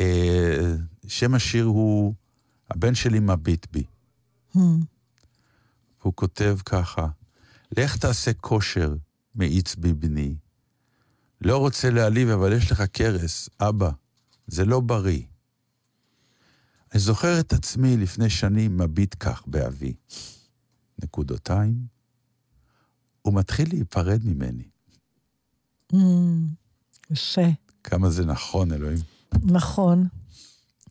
Speaker 2: אה, שם השיר הוא "הבן שלי מביט בי".
Speaker 1: Hmm.
Speaker 2: והוא כותב ככה, לך תעשה כושר, מאיץ בי בני. לא רוצה להעליב, אבל יש לך קרס, אבא, זה לא בריא. אני זוכר את עצמי לפני שנים מביט כך באבי. נקודותיים, הוא מתחיל להיפרד ממני.
Speaker 1: Hmm. יפה,
Speaker 2: כמה זה נכון, אלוהים.
Speaker 1: נכון.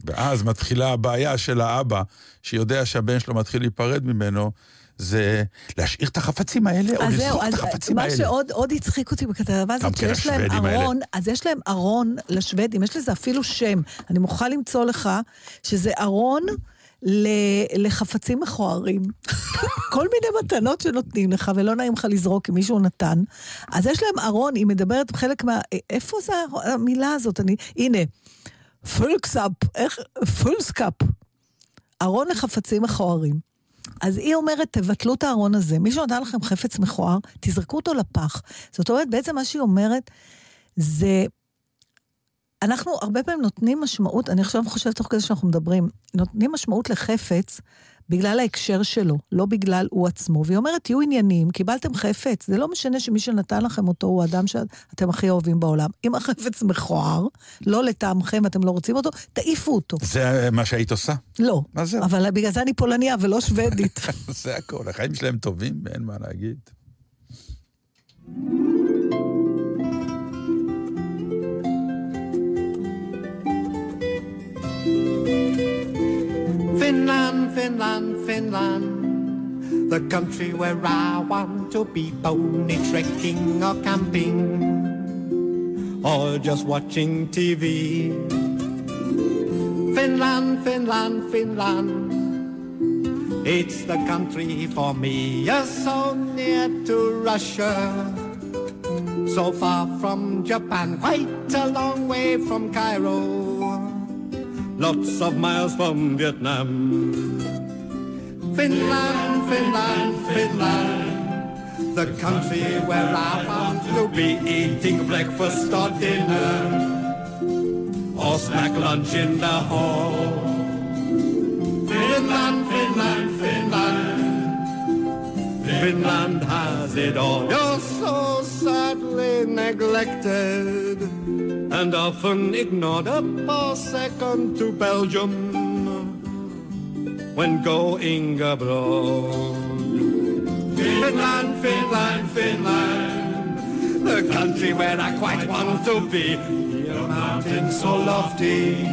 Speaker 2: ואז מתחילה הבעיה של האבא, שיודע שהבן שלו מתחיל להיפרד ממנו, זה להשאיר את החפצים האלה, או לזרוק את החפצים
Speaker 1: מה
Speaker 2: האלה.
Speaker 1: שעוד עוד הצחיק אותי בכתבה הזאת,
Speaker 2: כן
Speaker 1: שיש להם. ארון, אז יש להם ארון לשוודים, יש לזה אפילו שם. אני מוכרחה למצוא לך שזה ארון לחפצים מכוערים. כל מיני מתנות שנותנים לך, ולא נעים לך לזרוק, כי מישהו נתן. אז יש להם ארון, היא מדברת חלק מה... איפה זה המילה הזאת? אני... הנה, fulskåp, איך... fulskåp. ארון לחפצים מכוערים. אז היא אומרת, תבטלו את הארון הזה. מי שנתן לכם חפץ מכוער, תזרקו אותו לפח. זאת אומרת, בעצם מה שהיא אומרת, זה... אנחנו הרבה פעמים נותנים משמעות, אני עכשיו חושבת תוך כדי שאנחנו מדברים, נותנים משמעות לחפץ בגלל ההקשר שלו, לא בגלל הוא עצמו. והיא אומרת, תהיו ענייניים, קיבלתם חפץ, זה לא משנה שמי שנתן לכם אותו הוא האדם שאתם הכי אוהבים בעולם. אם החפץ מכוער, לא לטעמכם ואתם לא רוצים אותו, תעיפו אותו.
Speaker 2: זה מה שהיית עושה.
Speaker 1: לא.
Speaker 2: מה זה?
Speaker 1: אבל בגלל זה אני פולניה ולא שוודית.
Speaker 2: זה הכל, החיים שלהם טובים ואין מה להגיד.
Speaker 5: Finland, Finland, the country where I want to be pony trekking or camping or just watching TV. Finland, Finland, Finland, it's the country for me. You're so near to Russia, so far from Japan, quite a long way from Cairo lots of miles from Vietnam. Finland, Finland, Finland, the country where I want to be eating breakfast or dinner, or snack lunch in the hall. Finland, Finland, Finland, Finland has it all. You're so sadly neglected and often ignored. A per second to Belgium when going abroad. Finland, Finland, Finland, the country where I quite want to be. Your mountains so lofty,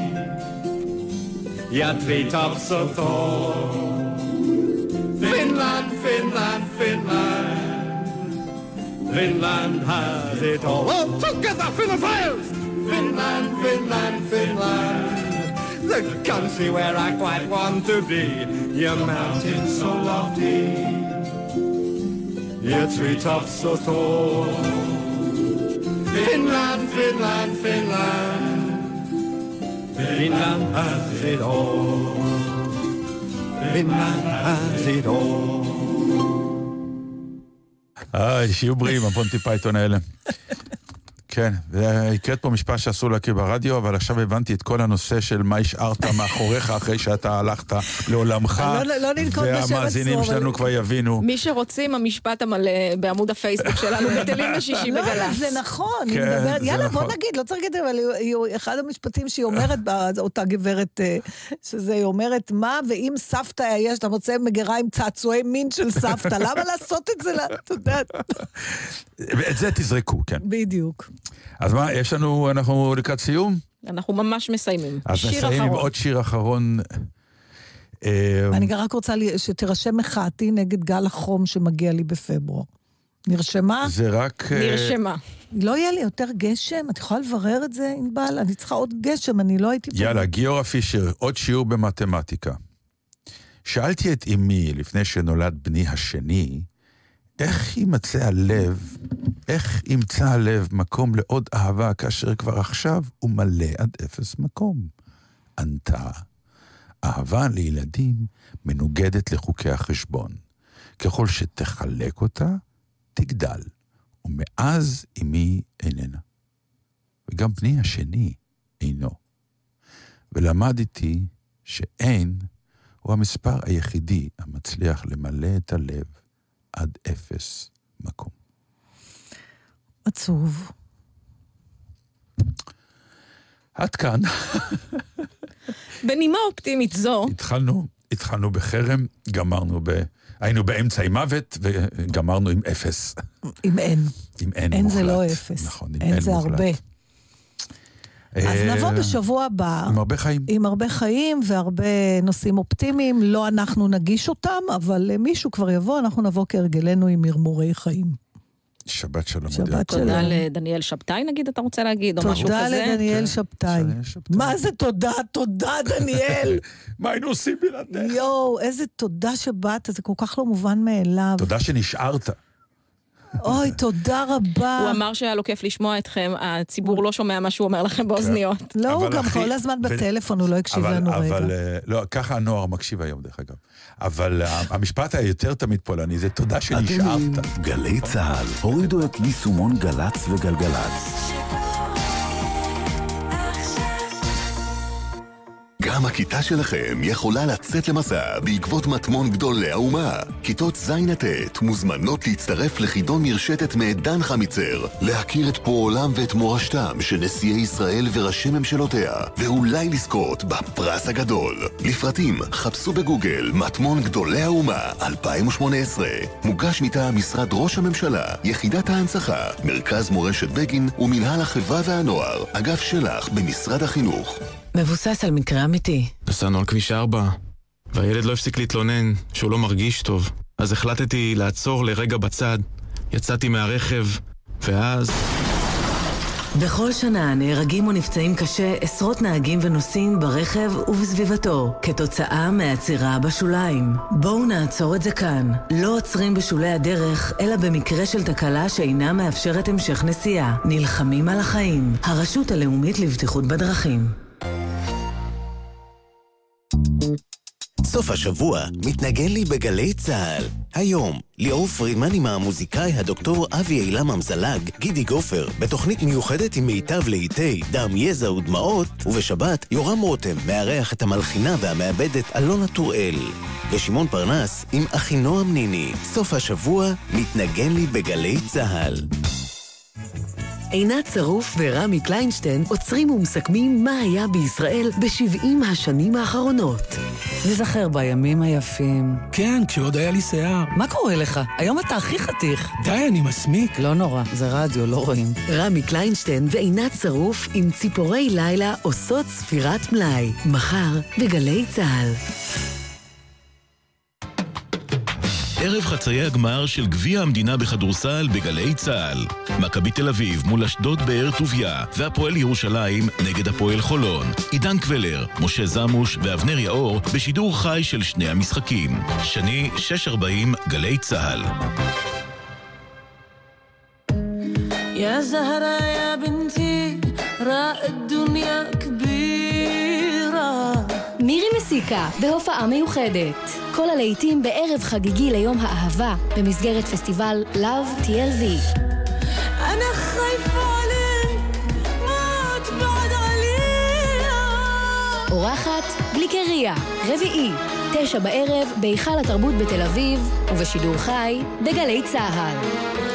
Speaker 5: your treetops so tall. Finland, Finland, Finland, Finland has it all. Oh, together, Finland fires! Finland, Finland, Finland the country where I quite want to be. Your mountains so lofty, your treetops so tall. Finland, Finland, Finland, Finland has it all. Finland has it all.
Speaker 2: איי, שיהיו בריאים, הפונטי פייתון האלה. כן, והקראת פה משפט שאסור להזכיר ברדיו, אבל עכשיו הבנתי את כל הנושא של מה השארת מאחוריך אחרי שאתה הלכת לעולמך.
Speaker 1: לא- לא ננקוט בשם
Speaker 2: והמאזינים
Speaker 1: עצמו,
Speaker 2: שלנו
Speaker 1: אבל-
Speaker 2: כבר יבינו.
Speaker 3: מי שרוצים, המשפט המלא בעמוד הפייסבוק שלנו, בטלים בשישי
Speaker 1: לא,
Speaker 3: בגל"צ.
Speaker 1: זה נכון, היא
Speaker 2: כן,
Speaker 1: מדברת, יאללה, בוא
Speaker 2: נכון.
Speaker 1: נגיד, לא צריך להגיד, אבל היא- היא- אחד המשפטים שהיא אומרת, בה, אותה גברת, אה, שזה, היא אומרת, מה, ואם סבתא יש, אתה מוצא מגירה עם צעצועי מין של סבתא, למה לעשות את זה, לה- אתה יודע,
Speaker 2: את זה תזרקו, כן.
Speaker 1: בדיוק.
Speaker 2: אז מה, יש לנו, אנחנו לקראת סיום?
Speaker 3: אנחנו ממש מסיימים.
Speaker 2: אז
Speaker 3: שיר
Speaker 2: נסיים עם. עוד שיר אחרון. אה,
Speaker 1: אני רק רוצה שתירשם מחאתי נגד גל החום שמגיע לי בפברואר. נרשמה?
Speaker 2: זה רק... אה,
Speaker 3: נרשמה.
Speaker 1: לא יהיה לי יותר גשם? את יכולה לברר את זה, ענבל? אני צריכה עוד גשם, אני לא הייתי.
Speaker 2: יאללה, גיורא פישר, עוד שיעור במתמטיקה. שאלתי את אמי, לפני שנולד בני השני, איך יימצא הלב, איך ימצא הלב מקום לעוד אהבה כאשר כבר עכשיו הוא מלא עד אפס מקום? ענתה, אהבה לילדים מנוגדת לחוקי החשבון. ככל שתחלק אותה, תגדל, ומאז אמי איננה. וגם בני השני אינו. ולמדתי שאין הוא המספר היחידי המצליח למלא את הלב עד אפס מקום.
Speaker 1: עצוב.
Speaker 2: עד כאן.
Speaker 3: בנימה אופטימית זו,
Speaker 2: התחלנו, התחלנו בחרם, גמרנו ב... היינו באמצע עם מוות וגמרנו עם אפס.
Speaker 1: אם אין.
Speaker 2: עם אין
Speaker 1: אין
Speaker 2: מוחלט.
Speaker 1: זה לא אפס.
Speaker 2: נכון, עם
Speaker 1: אין
Speaker 2: אין
Speaker 1: זה
Speaker 2: מוחלט.
Speaker 1: הרבה. אז
Speaker 2: אה,
Speaker 1: נבוא בשבוע הבא.
Speaker 2: עם הרבה חיים.
Speaker 1: עם הרבה חיים והרבה נושאים אופטימיים. לא אנחנו נגיש אותם, אבל אה, מישהו כבר יבוא, אנחנו נבוא כהרגלנו עם מרמורי חיים.
Speaker 2: שבת שלום.
Speaker 1: שבת. שלום.
Speaker 3: תודה לדניאל שבתאי נגיד, אתה רוצה להגיד, או משהו
Speaker 1: תודה
Speaker 3: כזה?
Speaker 1: לדניאל
Speaker 2: כן,
Speaker 1: שבתאי. מה זה תודה? תודה, דניאל.
Speaker 2: מה היינו עושים בלעדיך?
Speaker 1: יואו, איזה תודה שבאת, זה כל כך לא מובן מאליו.
Speaker 2: תודה שנשארת.
Speaker 1: אוי, תודה רבה.
Speaker 3: הוא אמר שהיה לו כיף לשמוע אתכם, הציבור לא שומע מה שהוא אומר לכם באוזניות.
Speaker 1: לא, הוא
Speaker 2: אבל
Speaker 1: גם כל הזמן בטלפון, הוא לא הקשיב
Speaker 2: אבל,
Speaker 1: לנו
Speaker 2: אבל,
Speaker 1: רגע.
Speaker 2: אה, לא, ככה הנוער מקשיב היום, דרך אגב. אבל אה, המשפט היותר תמיד פולני זה תודה שנשארת.
Speaker 6: גלי צה"ל. הורידו את יישומון גל"צ וגלגלצ. גם הכיתה שלכם יכולה לצאת למסע בעקבות מטמון גדולי האומה. כיתות ז' עד ט' מוזמנות להצטרף לחידון מרשתת מאת דן חמיצר, להכיר את פועלם ואת מורשתם של נשיאי ישראל וראשי ממשלותיה, ואולי לזכות בפרס הגדול. לפרטים חפשו בגוגל מטמון גדולי האומה 2018. מוגש מטעם משרד ראש הממשלה, יחידת ההנצחה, מרכז מורשת בגין ומינהל החברה והנוער, אגף שלח במשרד החינוך.
Speaker 7: מבוסס על מקרה אמיתי.
Speaker 8: נסענו על כביש 4, והילד לא הפסיק להתלונן שהוא לא מרגיש טוב. אז החלטתי לעצור לרגע בצד, יצאתי מהרכב, ואז...
Speaker 7: בכל שנה נהרגים או נפצעים קשה עשרות נהגים ונוסעים ברכב ובסביבתו, כתוצאה מעצירה בשוליים. בואו נעצור את זה כאן. לא עוצרים בשולי הדרך, אלא במקרה של תקלה שאינה מאפשרת המשך נסיעה. נלחמים על החיים. הרשות הלאומית לבטיחות בדרכים.
Speaker 9: סוף השבוע מתנגן לי בגלי צה"ל. היום, ליאור פרידמן עם המוזיקאי הדוקטור אבי אילם אמזלג, גידי גופר, בתוכנית מיוחדת עם מיטב לעיתי דם, יזע ודמעות, ובשבת, יורם רותם מארח את המלחינה והמעבדת אלונה טוראל. ושמעון פרנס עם אחינועם ניני. סוף השבוע מתנגן לי בגלי צה"ל.
Speaker 7: עינת שרוף ורמי קליינשטיין עוצרים ומסכמים מה היה בישראל ב-70 השנים האחרונות. נזכר בימים היפים.
Speaker 10: כן, כשעוד היה לי שיער.
Speaker 7: מה קורה לך? היום אתה הכי חתיך.
Speaker 10: די, אני מסמיק.
Speaker 7: לא נורא, זה רדיו, לא רואים. רמי קליינשטיין ועינת שרוף עם ציפורי לילה עושות ספירת מלאי. מחר בגלי צה"ל.
Speaker 11: ערב חצאי הגמר של גביע המדינה בכדורסל בגלי צה"ל. מכבי תל אביב מול אשדוד באר טוביה, והפועל ירושלים נגד הפועל חולון. עידן קבלר, משה זמוש ואבנר יאור בשידור חי של שני המשחקים. שני, 640, גלי צה"ל.
Speaker 12: يا زهرة يا بنتي راء الدنيا كبيرة
Speaker 13: מירי מסיקה, בהופעה מיוחדת. כל הלהיטים בערב חגיגי ליום האהבה, במסגרת פסטיבל Love TLV.
Speaker 12: أنا خايفة عليك ما تبعد عليها
Speaker 13: אורחת גליקריה, רביעי, תשע בערב, בהיכל התרבות בתל אביב, ובשידור חי, בגלי צה"ל.